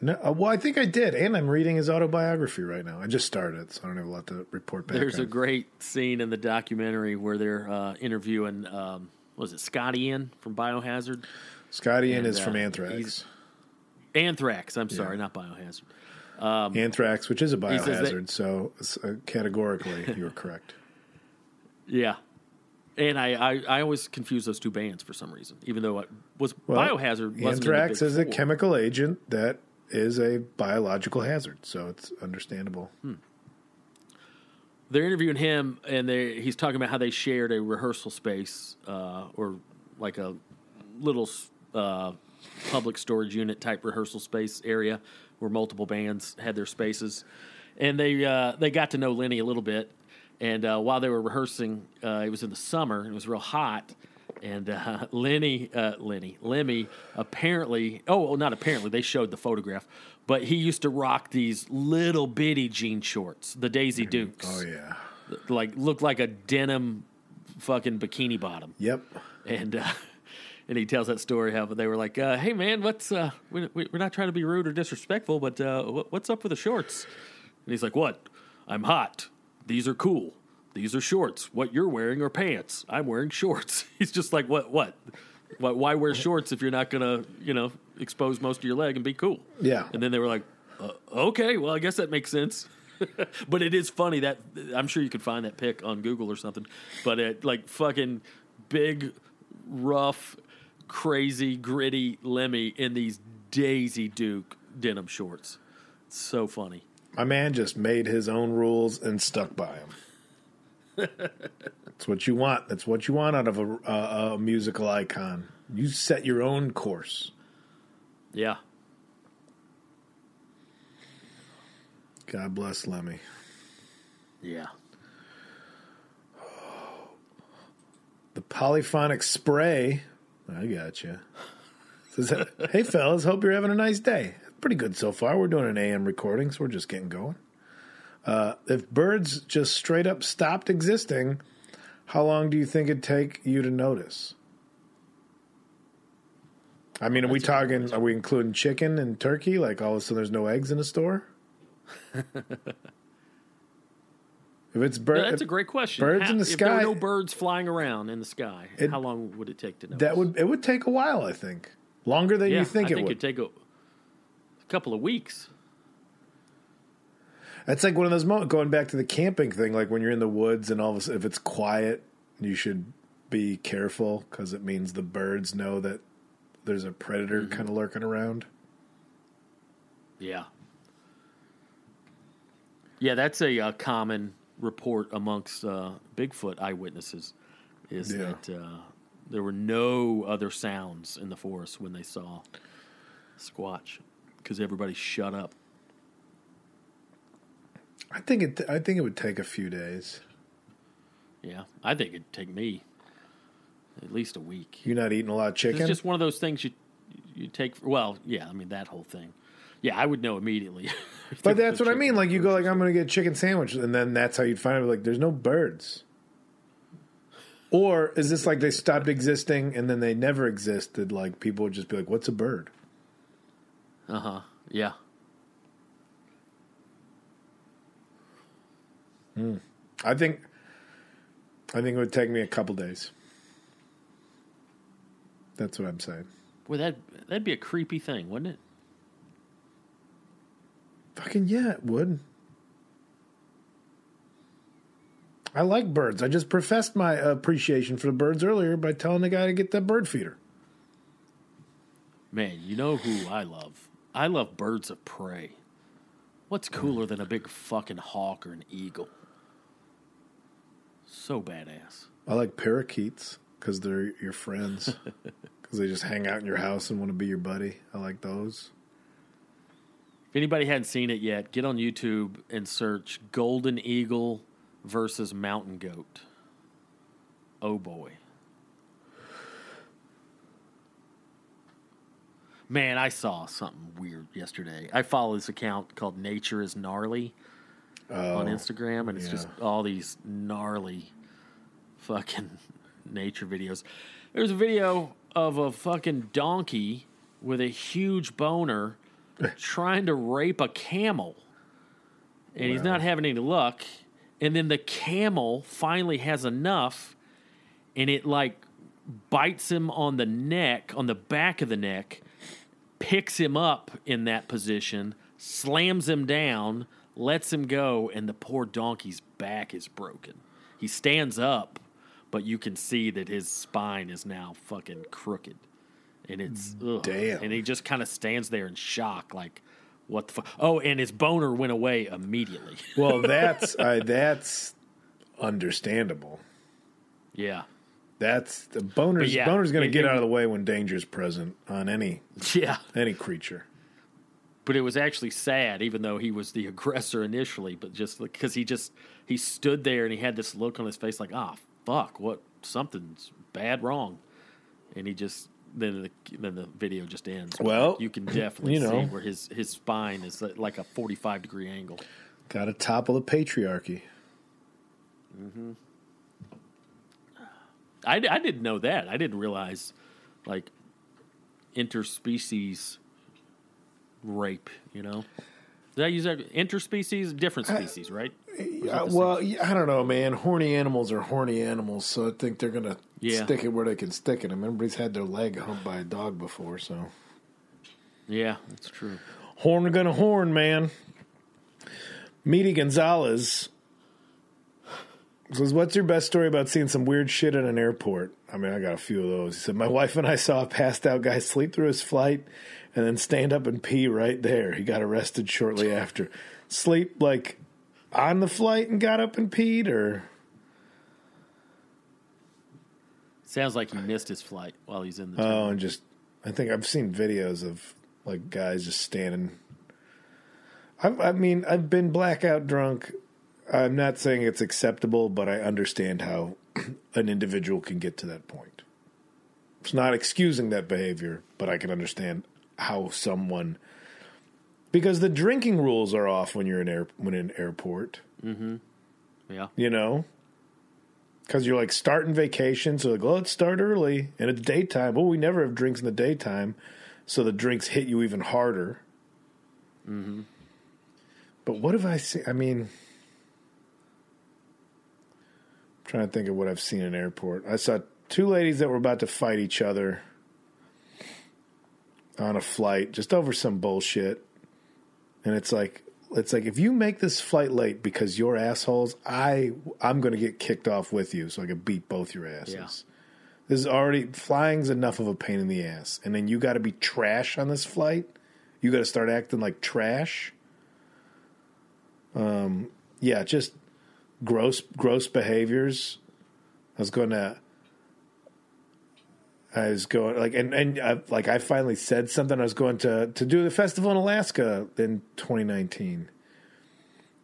No, uh, well, I think I did, and I'm reading his autobiography right now. I just started so I don't have a lot to report back. There's on. a great scene in the documentary where they're uh, interviewing, um, was it Scotty Ian from Biohazard? Scotty Ian and, is from uh, Anthrax. Anthrax. I'm sorry, not Biohazard. Anthrax, which is a that- biohazard, so uh, categorically you're correct. Yeah. And I, I, I always confuse those two bands for some reason, even though it was Well, Biohazard. Wasn't in the Anthrax is a chemical agent that is a biological hazard, so it's understandable. Hmm. They're interviewing him, and they he's talking about how they shared a rehearsal space uh, or like a little uh, public storage unit type rehearsal space area where multiple bands had their spaces, and they uh, they got to know Lenny a little bit. And uh, while they were rehearsing, uh, it was in the summer and it was real hot. And uh, Lenny, uh, Lenny, Lemmy, apparently, oh, well, not apparently, they showed the photograph, but he used to rock these little bitty jean shorts, the Daisy Dukes. Oh yeah. Like, looked like a denim fucking bikini bottom Yep. and uh, and he tells that story how they were like, uh, "Hey man, what's uh, we, we- we're not trying to be rude or disrespectful, but uh, what, what's up with the shorts?" And he's like, "What? I'm hot. These are cool. These are shorts. What you're wearing are pants. I'm wearing shorts." He's just like, "What? What? Why, why wear shorts if you're not gonna, you know, expose most of your leg and be cool?" Yeah. And then they were like, uh, "Okay, well, I guess that makes sense." but it is funny that I'm sure you could find that pic on Google or something. But it like fucking big, rough, crazy, gritty Lemmy in these Daisy Duke denim shorts. So funny. My man just made his own rules and stuck by them. That's what you want. That's what you want out of a, a, a musical icon. You set your own course. Yeah. God bless Lemmy. Yeah. The polyphonic spray. I got you. Says, hey fellas, hope you're having a nice day. Pretty good so far. We're doing an AM recording, so we're just getting going. Uh, if birds just straight up stopped existing, how long do you think it'd take you to notice? I mean, are we talking? Are we including chicken and turkey? Like all of a sudden, there's no eggs in a store. if it's bird, That's a great question. birds in the if there were sky- no birds flying around in the sky, It- how long would it take to know? that would it would take a while. I think longer than yeah, you think I it think would. it'd take a, a couple of weeks. That's like one of those moments going back to the camping thing. Like when you're in the woods and all of a sudden, if it's quiet, you should be careful because it means the birds know that there's a predator Mm-hmm. kind of lurking around. Yeah. Yeah, that's a, uh common report amongst uh, Bigfoot eyewitnesses is Yeah. that uh, there were no other sounds in the forest when they saw Squatch because everybody shut up. I think it. I think it would take a few days. Yeah, I think it'd take me at least a week. You're not eating a lot of chicken. It's just one of those things you you take. Well, yeah, I mean that whole thing. Yeah, I would know immediately. but that's what I mean. Like you go, like I'm going to get a chicken sandwich, and then that's how you'd find it. Like there's no birds. Or is this like they stopped existing and then they never existed? Like people would just be like, "What's a bird?" Uh huh. Yeah. I think. I think it would take me a couple days. That's what I'm saying. Well, that that'd be a creepy thing, wouldn't it? Fucking yeah, it would. I like birds. I just professed my appreciation for the birds earlier by telling the guy to get that bird feeder. Man, you know who I love? I love birds of prey. What's cooler than a big fucking hawk or an eagle? So badass. I like parakeets because they're your friends. Because they just hang out in your house and want to be your buddy. I like those. If anybody hadn't seen it yet, get on YouTube and search Golden Eagle versus Mountain Goat. Oh boy. Man, I saw something weird yesterday. I follow this account called Nature is Gnarly on oh, Instagram, and it's yeah. just all these gnarly fucking nature videos. There's a video of a fucking donkey with a huge boner trying to rape a camel. And he's not having any luck. And then the camel finally has enough and it like bites him on the neck, on the back of the neck, picks him up in that position, slams him down, lets him go, and the poor donkey's back is broken. He stands up, but you can see that his spine is now fucking crooked. And it's ugh. Damn. And he just kind of stands there in shock, like, what the fuck? Oh, and his boner went away immediately. Well, that's I, that's understandable. yeah. That's the boner's yeah, boner's going to get it- out of the way when danger's present on any Yeah. any creature. but it was actually sad, even though he was the aggressor initially. But just because he just he stood there and he had this look on his face, like, ah, fuck, what something's bad wrong, and he just then the then the video just ends. Well, you can definitely you know. see where his his spine is like a forty five degree angle. Got to topple the patriarchy. Mm-hmm. I, I didn't know that. I didn't realize like interspecies rape. You know, did I use that interspecies? Different species, right? Yeah, well, I don't know, man. Horny animals are horny animals, so I think they're gonna Yeah. stick it where they can stick it. I mean, everybody's had their leg humped by a dog before, so Yeah, that's true. horn gonna horn, man. Meaty Gonzalez says, "What's your best story about seeing some weird shit at an airport?" I mean, I got a few of those. He said, "My wife and I saw a passed out guy sleep through his flight and then stand up and pee right there. He got arrested shortly after. Sleep like on the flight and got up and peed, or." Sounds like he missed his flight while he's in the. Oh, and just I think I've seen videos of like guys just standing. I, I mean, I've been blackout drunk. I'm not saying it's acceptable, but I understand how an individual can get to that point. It's not excusing that behavior, but I can understand how someone because the drinking rules are off when you're in air when in an airport mm-hmm. yeah, you know because you're like starting vacation so like well let's start early and it's daytime. Well we never have drinks in the daytime so the drinks hit you even harder. Mm-hmm. but what have i seen i mean I'm trying to think of what i've seen in an airport. I saw two ladies that were about to fight each other on a flight just over some bullshit. And it's like it's like if you make this flight late because you're assholes, I I'm going to get kicked off with you, so I can beat both your asses. Yeah. This is already flying's enough of a pain in the ass, and then you got to be trash on this flight. You got to start acting like trash. Um, yeah, just gross gross behaviors. I was going to. I was going like and and uh, like I finally said something. I was going to to do the festival in Alaska in 2019,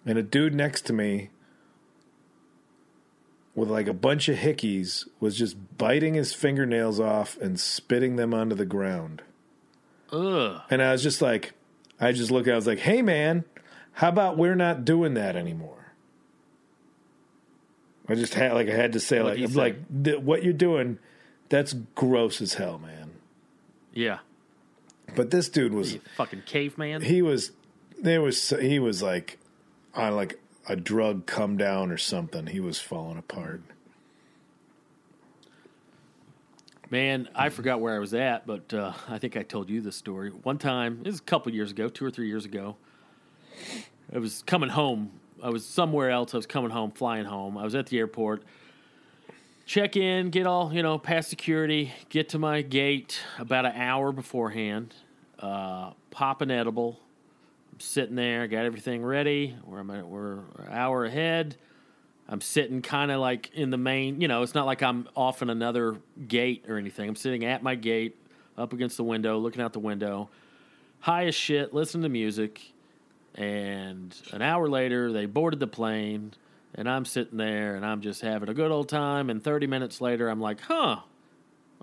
and a dude next to me with like a bunch of hickeys was just biting his fingernails off and spitting them onto the ground. ugh. And I was just like, I just looked I was like, hey man, how about we're not doing that anymore? I just had like I had to say What'd like like th- what you're doing, that's gross as hell, man. Yeah, But this dude was fucking caveman. he was there was he was like on like a drug come down or something. He was falling apart. Man, I forgot where I was at, but uh, I think I told you this story. One time, it was a couple years ago, two or three years ago. I was coming home. I was somewhere else. I was coming home, flying home. I was at the airport. Check in, get all, you know, past security, get to my gate about an hour beforehand, uh, pop an edible. I'm sitting there, got everything ready. We're, we're an hour ahead. I'm sitting kind of like in the main, you know, it's not like I'm off in another gate or anything. I'm sitting at my gate, up against the window, looking out the window, high as shit, listening to music. And an hour later, they boarded the plane, and I'm sitting there and I'm just having a good old time. And 30 minutes later, I'm like, huh,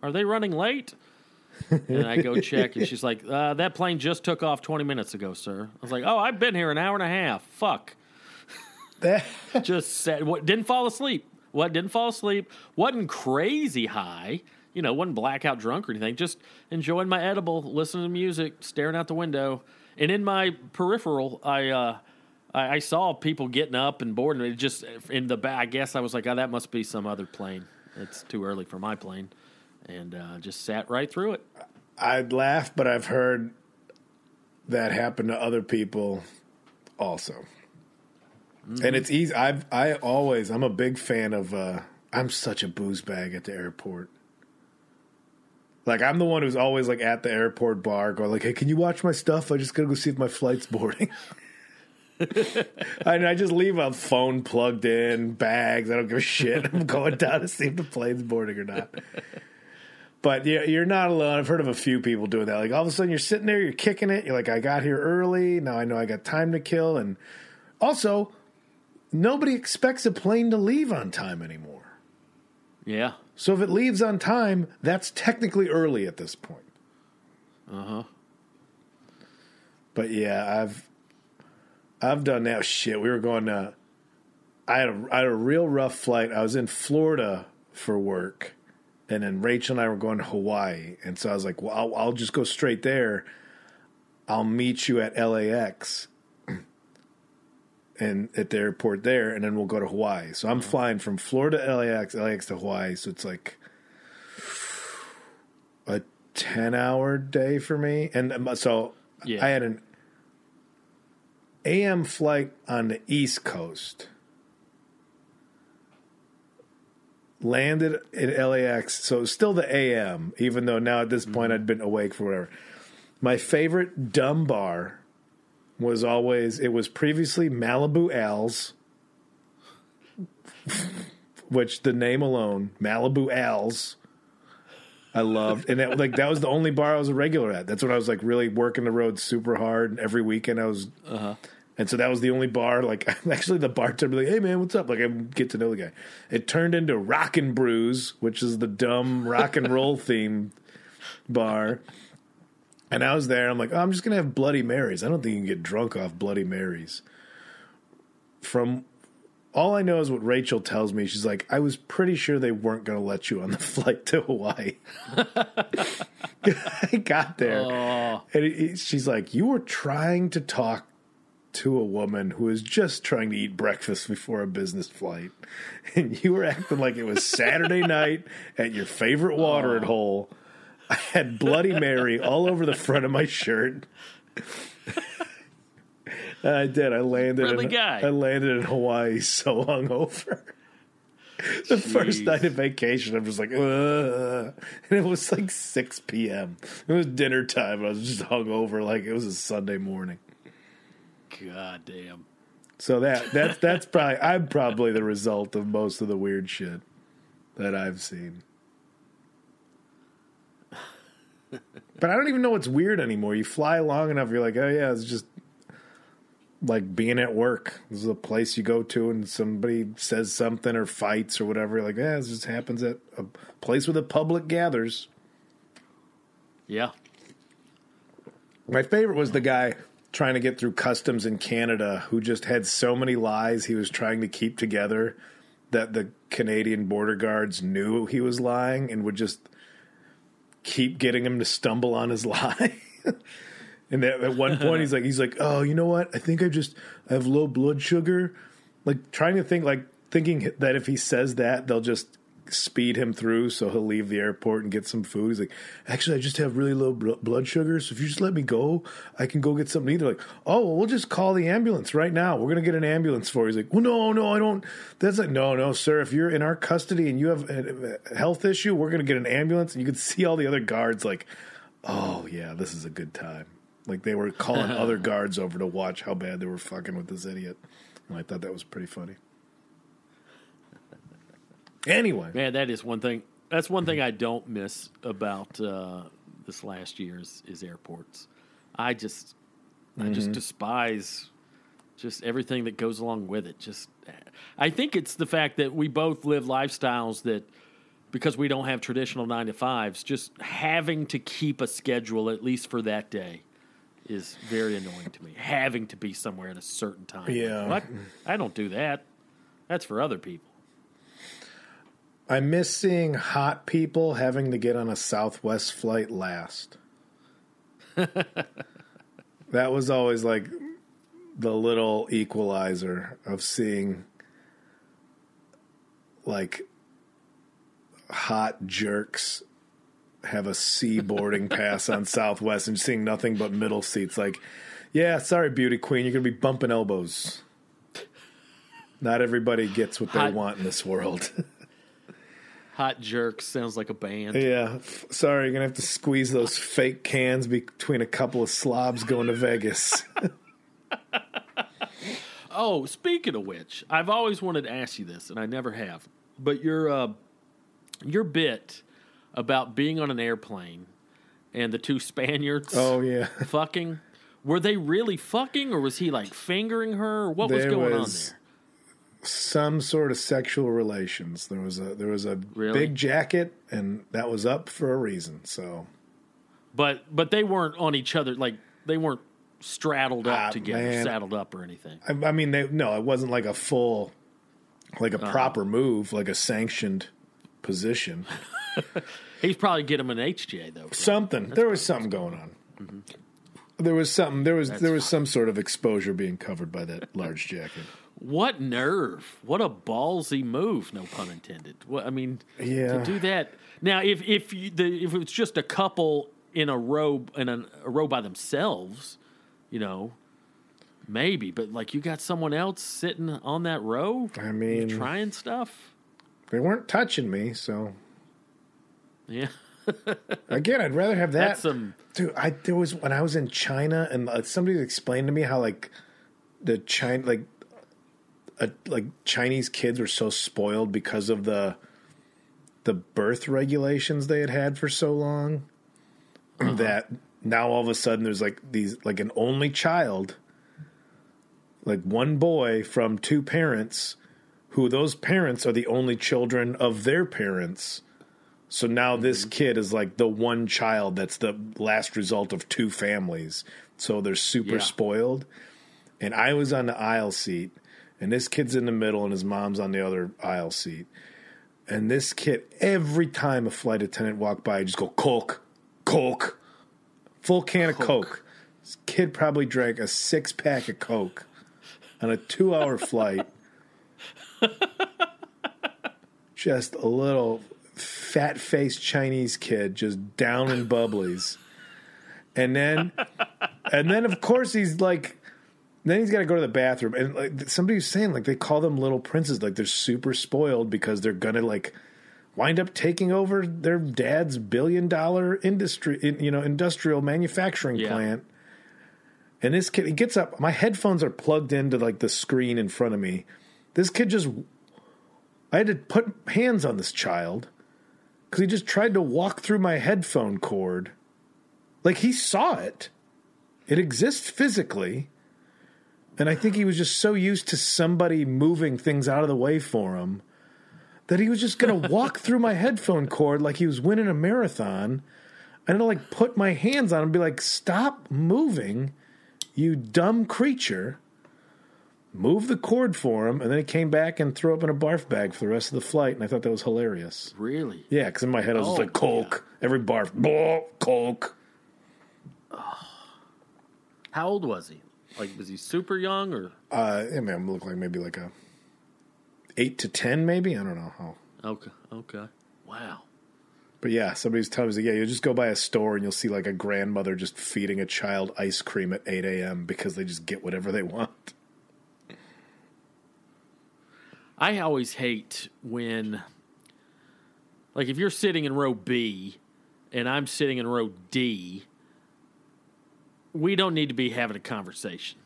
are they running late? and I go check, and she's like, uh, that plane just took off 20 minutes ago, sir. I was like, oh, I've been here an hour and a half. Fuck That just said what didn't fall asleep. What didn't fall asleep? wasn't crazy high. You know, wasn't blackout drunk or anything. Just enjoying my edible, listening to music, staring out the window, and in my peripheral, I uh, I, I saw people getting up and boarding. It just in the back. I guess I was like, oh, that must be some other plane. It's too early for my plane, and uh, just sat right through it. I'd laugh, but I've heard that happen to other people also. And it's easy. I've I always I'm a big fan of. uh I'm such a booze bag at the airport. Like I'm the one who's always like at the airport bar, going like, "Hey, can you watch my stuff? I just gotta go see if my flight's boarding." I, I just leave a phone plugged in, bags. I don't give a shit. I'm going down to see if the plane's boarding or not. But yeah, you're not alone. I've heard of a few people doing that. Like all of a sudden, you're sitting there, you're kicking it. You're like, I got here early. Now I know I got time to kill. And also, nobody expects a plane to leave on time anymore. Yeah. So if it leaves on time, that's technically early at this point. Uh huh. But yeah, I've I've done that shit. We were going to. I had a, I had a real rough flight. I was in Florida for work, and then Rachel and I were going to Hawaii, and so I was like, "Well, I'll, I'll just go straight there. I'll meet you at LAX, and at the airport there, and then we'll go to Hawaii." So I'm flying from Florida to LAX, LAX to Hawaii. So it's like a ten hour day for me, and um, so Yeah. I had an AM flight on the East Coast. Landed in LAX, so still the AM, even though now at this mm-hmm. point I'd been awake for whatever. My favorite dumb bar was always, it was previously Malibu Al's, which the name alone, Malibu Al's, I loved, and that like that was the only bar I was a regular at. That's when I was like really working the road super hard. And every weekend I was, uh-huh. And so that was the only bar. Like actually, the bartender like, "Hey man, what's up?" Like I get to know the guy. It turned into Rock & Brews, which is the dumb rock and roll themed bar. And I was there. I'm like, oh, I'm just gonna have Bloody Marys. I don't think you can get drunk off Bloody Marys. From all I know is what Rachel tells me. She's like, I was pretty sure they weren't going to let you on the flight to Hawaii. I got there, Oh. and it, it- she's like, You were trying to talk to a woman who was just trying to eat breakfast before a business flight, and you were acting like it was Saturday night at your favorite watering hole. I had Bloody Mary all over the front of my shirt. I did. I landed. Friendly in, guy. I landed in Hawaii so hungover. The first night of vacation, I'm just like, Ugh. and it was like 6 p.m. It was dinner time. I was just hungover like it was a Sunday morning. God damn. So that that's that's probably I'm probably the result of most of the weird shit that I've seen. But I don't even know what's weird anymore. You fly long enough, you're like, oh yeah, it's just like being at work. This is a place you go to, and somebody says something or fights or whatever. You're like, yeah, this just happens at a place where the public gathers. Yeah. My favorite was the guy trying to get through customs in Canada who just had so many lies he was trying to keep together that the Canadian border guards knew he was lying and would just keep getting him to stumble on his lie. and at, at one point he's like he's like, "Oh, you know what? I think I just I have low blood sugar." Like trying to think like thinking that if he says that, they'll just speed him through so he'll leave the airport and get some food. He's like, actually, I just have really low bl- blood sugar. So if you just let me go, I can go get something to eat. They're like, oh, well, we'll just call the ambulance right now. We're going to get an ambulance for you. He's like, well, no, no, I don't. That's like, no, no, sir. If you're in our custody and you have a health issue, we're going to get an ambulance. And you can see all the other guards like, oh, yeah, this is a good time. Like they were calling other guards over to watch how bad they were fucking with this idiot. And I thought that was pretty funny. Anyway. Man, that is one thing. That's one thing I don't miss about uh, this last year's is airports. I just, I Mm-hmm. just despise just everything that goes along with it. Just, I think it's the fact that we both live lifestyles that, because we don't have traditional nine to fives, just having to keep a schedule at least for that day is very annoying to me. Having to be somewhere at a certain time. Yeah. what? I don't do that. That's for other people. I miss seeing hot people having to get on a Southwest flight last. that was always like the little equalizer of seeing like hot jerks have a C boarding pass on Southwest and seeing nothing but middle seats. Like, yeah, sorry, beauty queen, you're going to be bumping elbows. Not everybody gets what they Hot- want in this world. Hot Jerks sounds like a band. Yeah, f- sorry, you're gonna have to squeeze those fake cans between a couple of slobs going to Vegas. Oh, speaking of which, I've always wanted to ask you this, and I never have. But your uh, your bit about being on an airplane and the two Spaniards Oh yeah. fucking were they really fucking, or was he like fingering her? What was going on there? Some sort of sexual relations. There was a there was a Really? big jacket, and that was up for a reason. So But but they weren't on each other like they weren't straddled up Ah, together, man. saddled up or anything. I, I mean, they, no, it wasn't like a full, like a Uh-huh. proper move, like a sanctioned position. He's probably getting him an HJ though. Something. there was something going on. There was something. There was there was some sort of exposure being covered by that large jacket. What nerve! What a ballsy move! No pun intended. What I mean, Yeah. to do that now. If if you, the if it's just a couple in a row in a, a row by themselves, you know, maybe. But like you got someone else sitting on that row, I mean, trying stuff. they weren't touching me, so Yeah, again, I'd rather have that. that's some. Dude, I there was when I was in China and uh, somebody explained to me how like the China like uh, like Chinese kids were so spoiled because of the the birth regulations they had had for so long that now all of a sudden there's like these like an only child like one boy from two parents who those parents are the only children of their parents so now this kid is like the one child that's the last result of two families. So they're super Yeah. spoiled. And I was on the aisle seat, and this kid's in the middle, and his mom's on the other aisle seat. And this kid, every time a flight attendant walked by, just go Coke, Coke, full can of Coke. This kid probably drank a six pack of Coke on a two hour flight. just a little fat faced Chinese kid just down in bubblies. And then and then of course he's like then he's got to go to the bathroom and like somebody was saying like they call them little princes like they're super spoiled because they're gonna like wind up taking over their dad's billion dollar industry in- you know industrial manufacturing Yeah. plant. And this kid he gets up my headphones are plugged into like the screen in front of me. This kid just i had to put hands on this child because he just tried to walk through my headphone cord. Like he saw it. It exists physically and i think he was just so used to somebody moving things out of the way for him that he was just going to walk through my headphone cord like he was winning a marathon. And to like put my hands on him and be like stop moving you dumb creature. Move the cord for him and then he came back and threw up in a barf bag for the rest of the flight and i thought that was hilarious. Really? yeah because in my head i was just Oh, like coke. every barf blah, coke. How old was he? Like, was he super young or? uh i mean look like maybe like a eight to ten maybe i don't know how Okay, okay. Wow. But yeah, somebody's telling me, yeah, you'll just go by a store and you'll see like a grandmother just feeding a child ice cream at 8 a.m. because they just get whatever they want. I always hate when, like, if you're sitting in row B and I'm sitting in row D, we don't need to be having a conversation.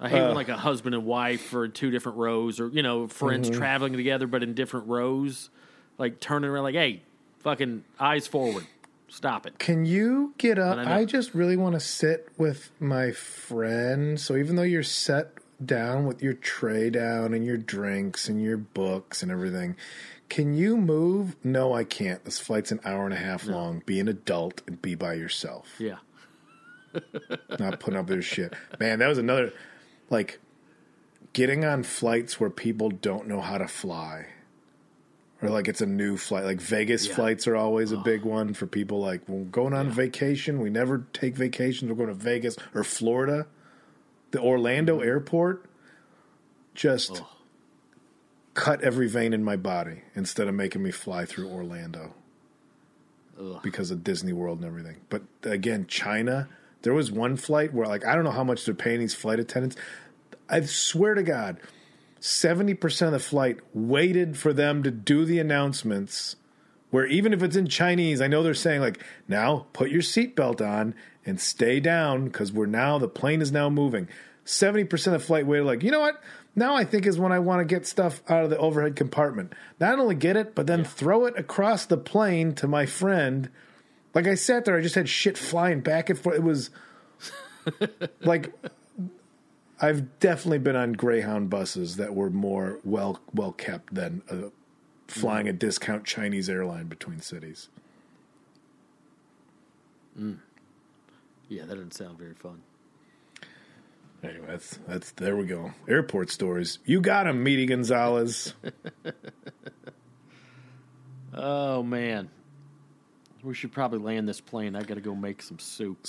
I hate when, uh. like, a husband and wife are in two different rows or, you know, friends mm-hmm. traveling together but in different rows, like, turning around, like, hey, fucking eyes forward. Stop it. Can you get up? I I just really want to sit with my friend. So even though you're set down with your tray down and your drinks and your books and everything, can you move? No, I can't. This flight's an hour and a half long. Be an adult and be by yourself. Yeah. Not putting up their shit. Man, that was another like getting on flights where people don't know how to fly. Or like it's a new flight. Like Vegas Yeah. flights are always a big one for people like well, going on vacation. We never take vacations. We're going to Vegas or Florida. The Orlando mm-hmm. airport just cut every vein in my body instead of making me fly through Orlando Ugh. because of Disney World and everything. But again, China, there was one flight where like I don't know how much they're paying these flight attendants. I swear to God, seventy percent of the flight waited for them to do the announcements. Where even if it's in Chinese, I know they're saying like, "Now put your seatbelt on and stay down because we're now the plane is now moving." seventy percent of flight waited, Like, you know what? Now I think is when I want to get stuff out of the overhead compartment. Not only get it, but then throw it across the plane to my friend. Like I sat there, I just had shit flying back and forth. It was like I've definitely been on Greyhound buses that were more well well kept than uh, flying a discount Chinese airline between cities. Yeah, that doesn't sound very fun. Anyway, that's that's there we go. Airport stories. You got him, Meaty Gonzalez. Oh man, we should probably land this plane. I got to go make some soup.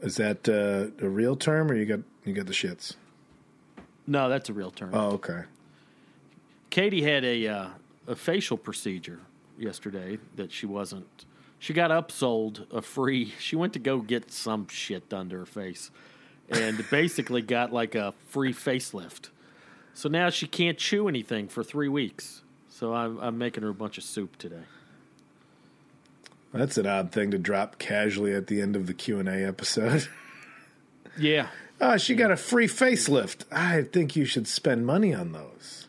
Is that uh, a real term, or you got you got the shits? No, that's a real term. Oh, okay. Katie had a uh, a facial procedure yesterday that she wasn't. She got upsold a free. She went to go get some shit done to her face, and basically got like a free facelift. So now she can't chew anything for three weeks. So I'm, I'm making her a bunch of soup today. That's an odd thing to drop casually at the end of the Q and A episode. Yeah, oh, she got a free facelift. I think you should spend money on those.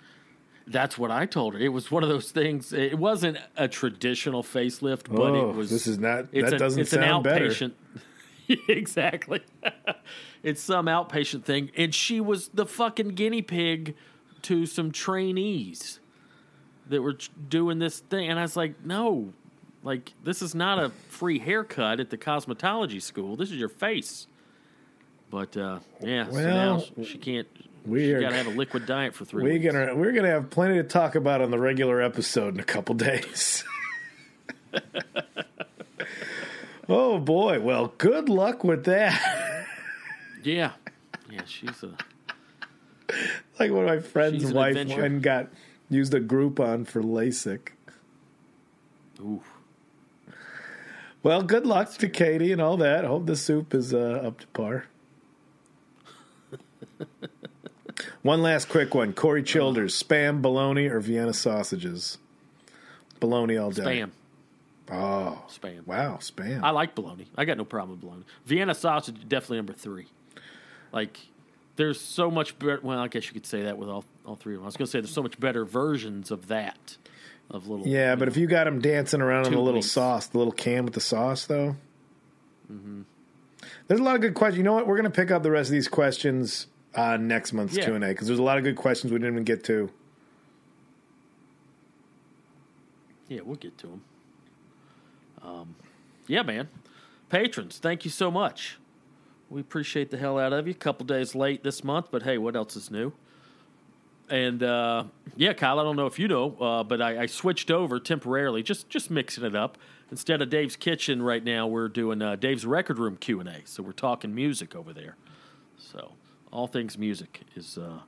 that's what I told her. It was one of those things. It wasn't a traditional facelift, but Oh, it was. this is not- It's that a- doesn't it's sound an better. outpatient. exactly. it's some outpatient thing, and she was the fucking guinea pig to some trainees that were doing this thing, and I was like, no, like this is not a free haircut at the cosmetology school. This is your face. But uh, yeah, so now Well, she can't. We got to have a liquid diet for three We're weeks. gonna we're gonna have plenty to talk about on the regular episode in a couple days. oh boy! Well, good luck with that. Yeah, yeah, she's a. like one of my friend's wife went got used a Groupon for LASIK. Ooh. Well, good luck to Katie and all that. Hope the soup is uh, up to par. one last quick one: Corey Childers, spam, bologna, or Vienna sausages? Bologna all day. Spam. Oh, Spam. wow, spam. I like bologna. I got no problem with bologna. Vienna sausage definitely number three. Like, there's so much better. Well, I guess you could say that with all, all three of them. I was going to say there's so much better versions of that. Of little. Yeah, but if you got them dancing around on the little sauce, the little can with the sauce, though. There's a lot of good questions. You know what? We're going to pick up the rest of these questions on next month's Q and A because there's a lot of good questions we didn't even get to. Yeah, we'll get to them. Um, yeah, man. Patrons, thank you so much. We appreciate the hell out of you. A couple days late this month, but hey, what else is new? And uh, yeah, Kyle, I don't know if you know, uh, but I, I switched over temporarily, just just mixing it up. Instead of Dave's kitchen right now, we're doing uh, Dave's record room Q and A. So we're talking music over there. So all things music is uh,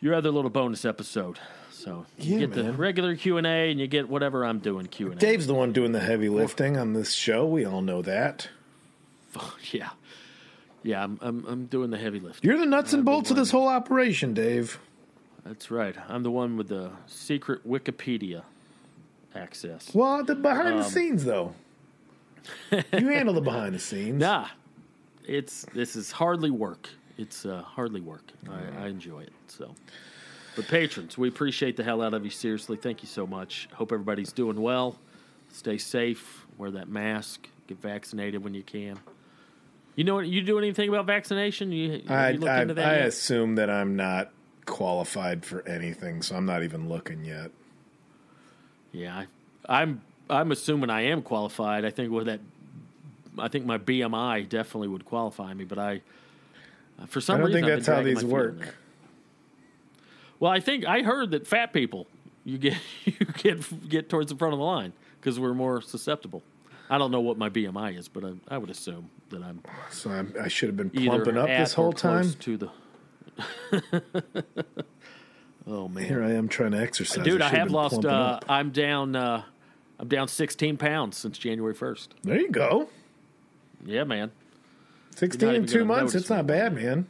your other little bonus episode. So you Yeah, get the regular Q and A, and you get whatever I'm doing Q and A. Dave's the one doing the heavy lifting on this show. We all know that. yeah, yeah, I'm, I'm I'm doing the heavy lift. You're the nuts and bolts of this whole operation, Dave. That's right. I'm the one with the secret Wikipedia access. Well, the behind Um, the scenes, though. you handle the behind the scenes. Nah, it's this is hardly work. It's uh, hardly work. I, I enjoy it. So, but patrons, we appreciate the hell out of you. Seriously, thank you so much. Hope everybody's doing well. Stay safe. Wear that mask. Get vaccinated when you can. You know, what? you do anything about vaccination? You, I, you I, into that I assume that I'm not qualified for anything, so I'm not even looking yet. Yeah, I, I'm. I'm assuming I am qualified. I think with that, I think my BMI definitely would qualify me. But I, uh, for some reason. I don't reason, think that's how these my feet on work. Well, I think I heard that fat people you get you get get towards the front of the line because we're more susceptible. I don't know what my BMI is, but I, I would assume that I'm So I'm, I should have been plumping up at this or whole close time. to the. oh man, Here I am trying to exercise. dude, I should have lost. Uh. I'm down. Uh, I'm down 16 pounds since January 1st. There you go. Yeah, man. Sixteen in two months. It's not bad, man.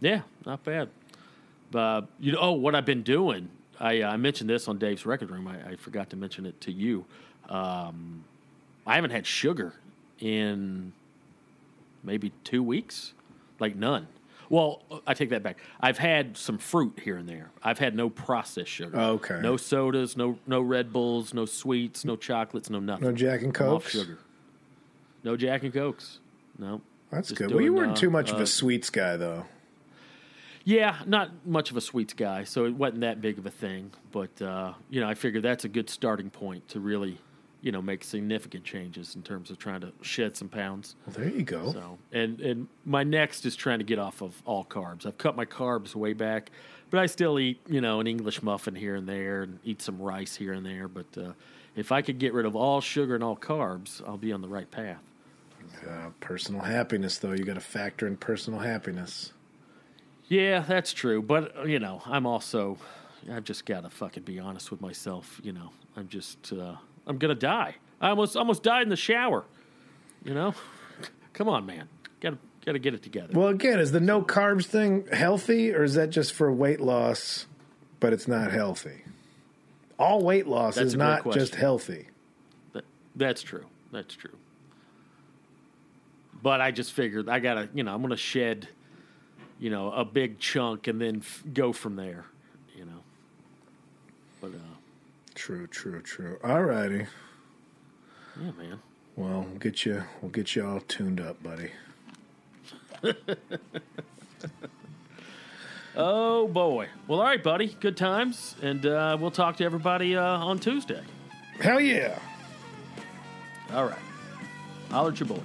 Yeah, not bad. But you know, oh, what I've been doing. I uh, I mentioned this on Dave's record room. I, I forgot to mention it to you. Um, I haven't had sugar in maybe two weeks, like none. Well, I take that back. I've had some fruit here and there. I've had no processed sugar. Okay. No sodas, no no Red Bulls, no sweets, no chocolates, no nothing. No Jack and I'm off Cokes? sugar. No Jack and Cokes. No. That's Just good. Well, you weren't uh, too much of uh, a sweets guy, though. Yeah, not much of a sweets guy, so it wasn't that big of a thing. But uh, you know, I figured that's a good starting point to really, you know, make significant changes in terms of trying to shed some pounds. Well, there you go. So, and and my next is trying to get off of all carbs. I've cut my carbs way back, but I still eat, you know, an English muffin here and there, and eat some rice here and there. But uh, if I could get rid of all sugar and all carbs, I'll be on the right path. Uh, personal happiness, though. You got to factor in personal happiness. Yeah, that's true. But uh, you know, I'm also, I've just got to fucking be honest with myself. You know, I'm just, uh, I'm gonna die. I almost, almost died in the shower. You know, come on, man. Got to, got to get it together. Well, again, is the no carbs thing healthy, or is that just for weight loss, but it's not healthy? All weight loss That's is not question. just healthy. That, that's true. That's true. But I just figured I gotta, you know, I'm gonna shed, you know, a big chunk and then f- go from there. You know. But uh, True, true, true. All righty. yeah, man. Well, we'll get you. We'll get you all tuned up, buddy. Oh boy. Well, all right, buddy. Good times, and uh, we'll talk to everybody uh, on Tuesday. Hell yeah! All right. Holler at your boys.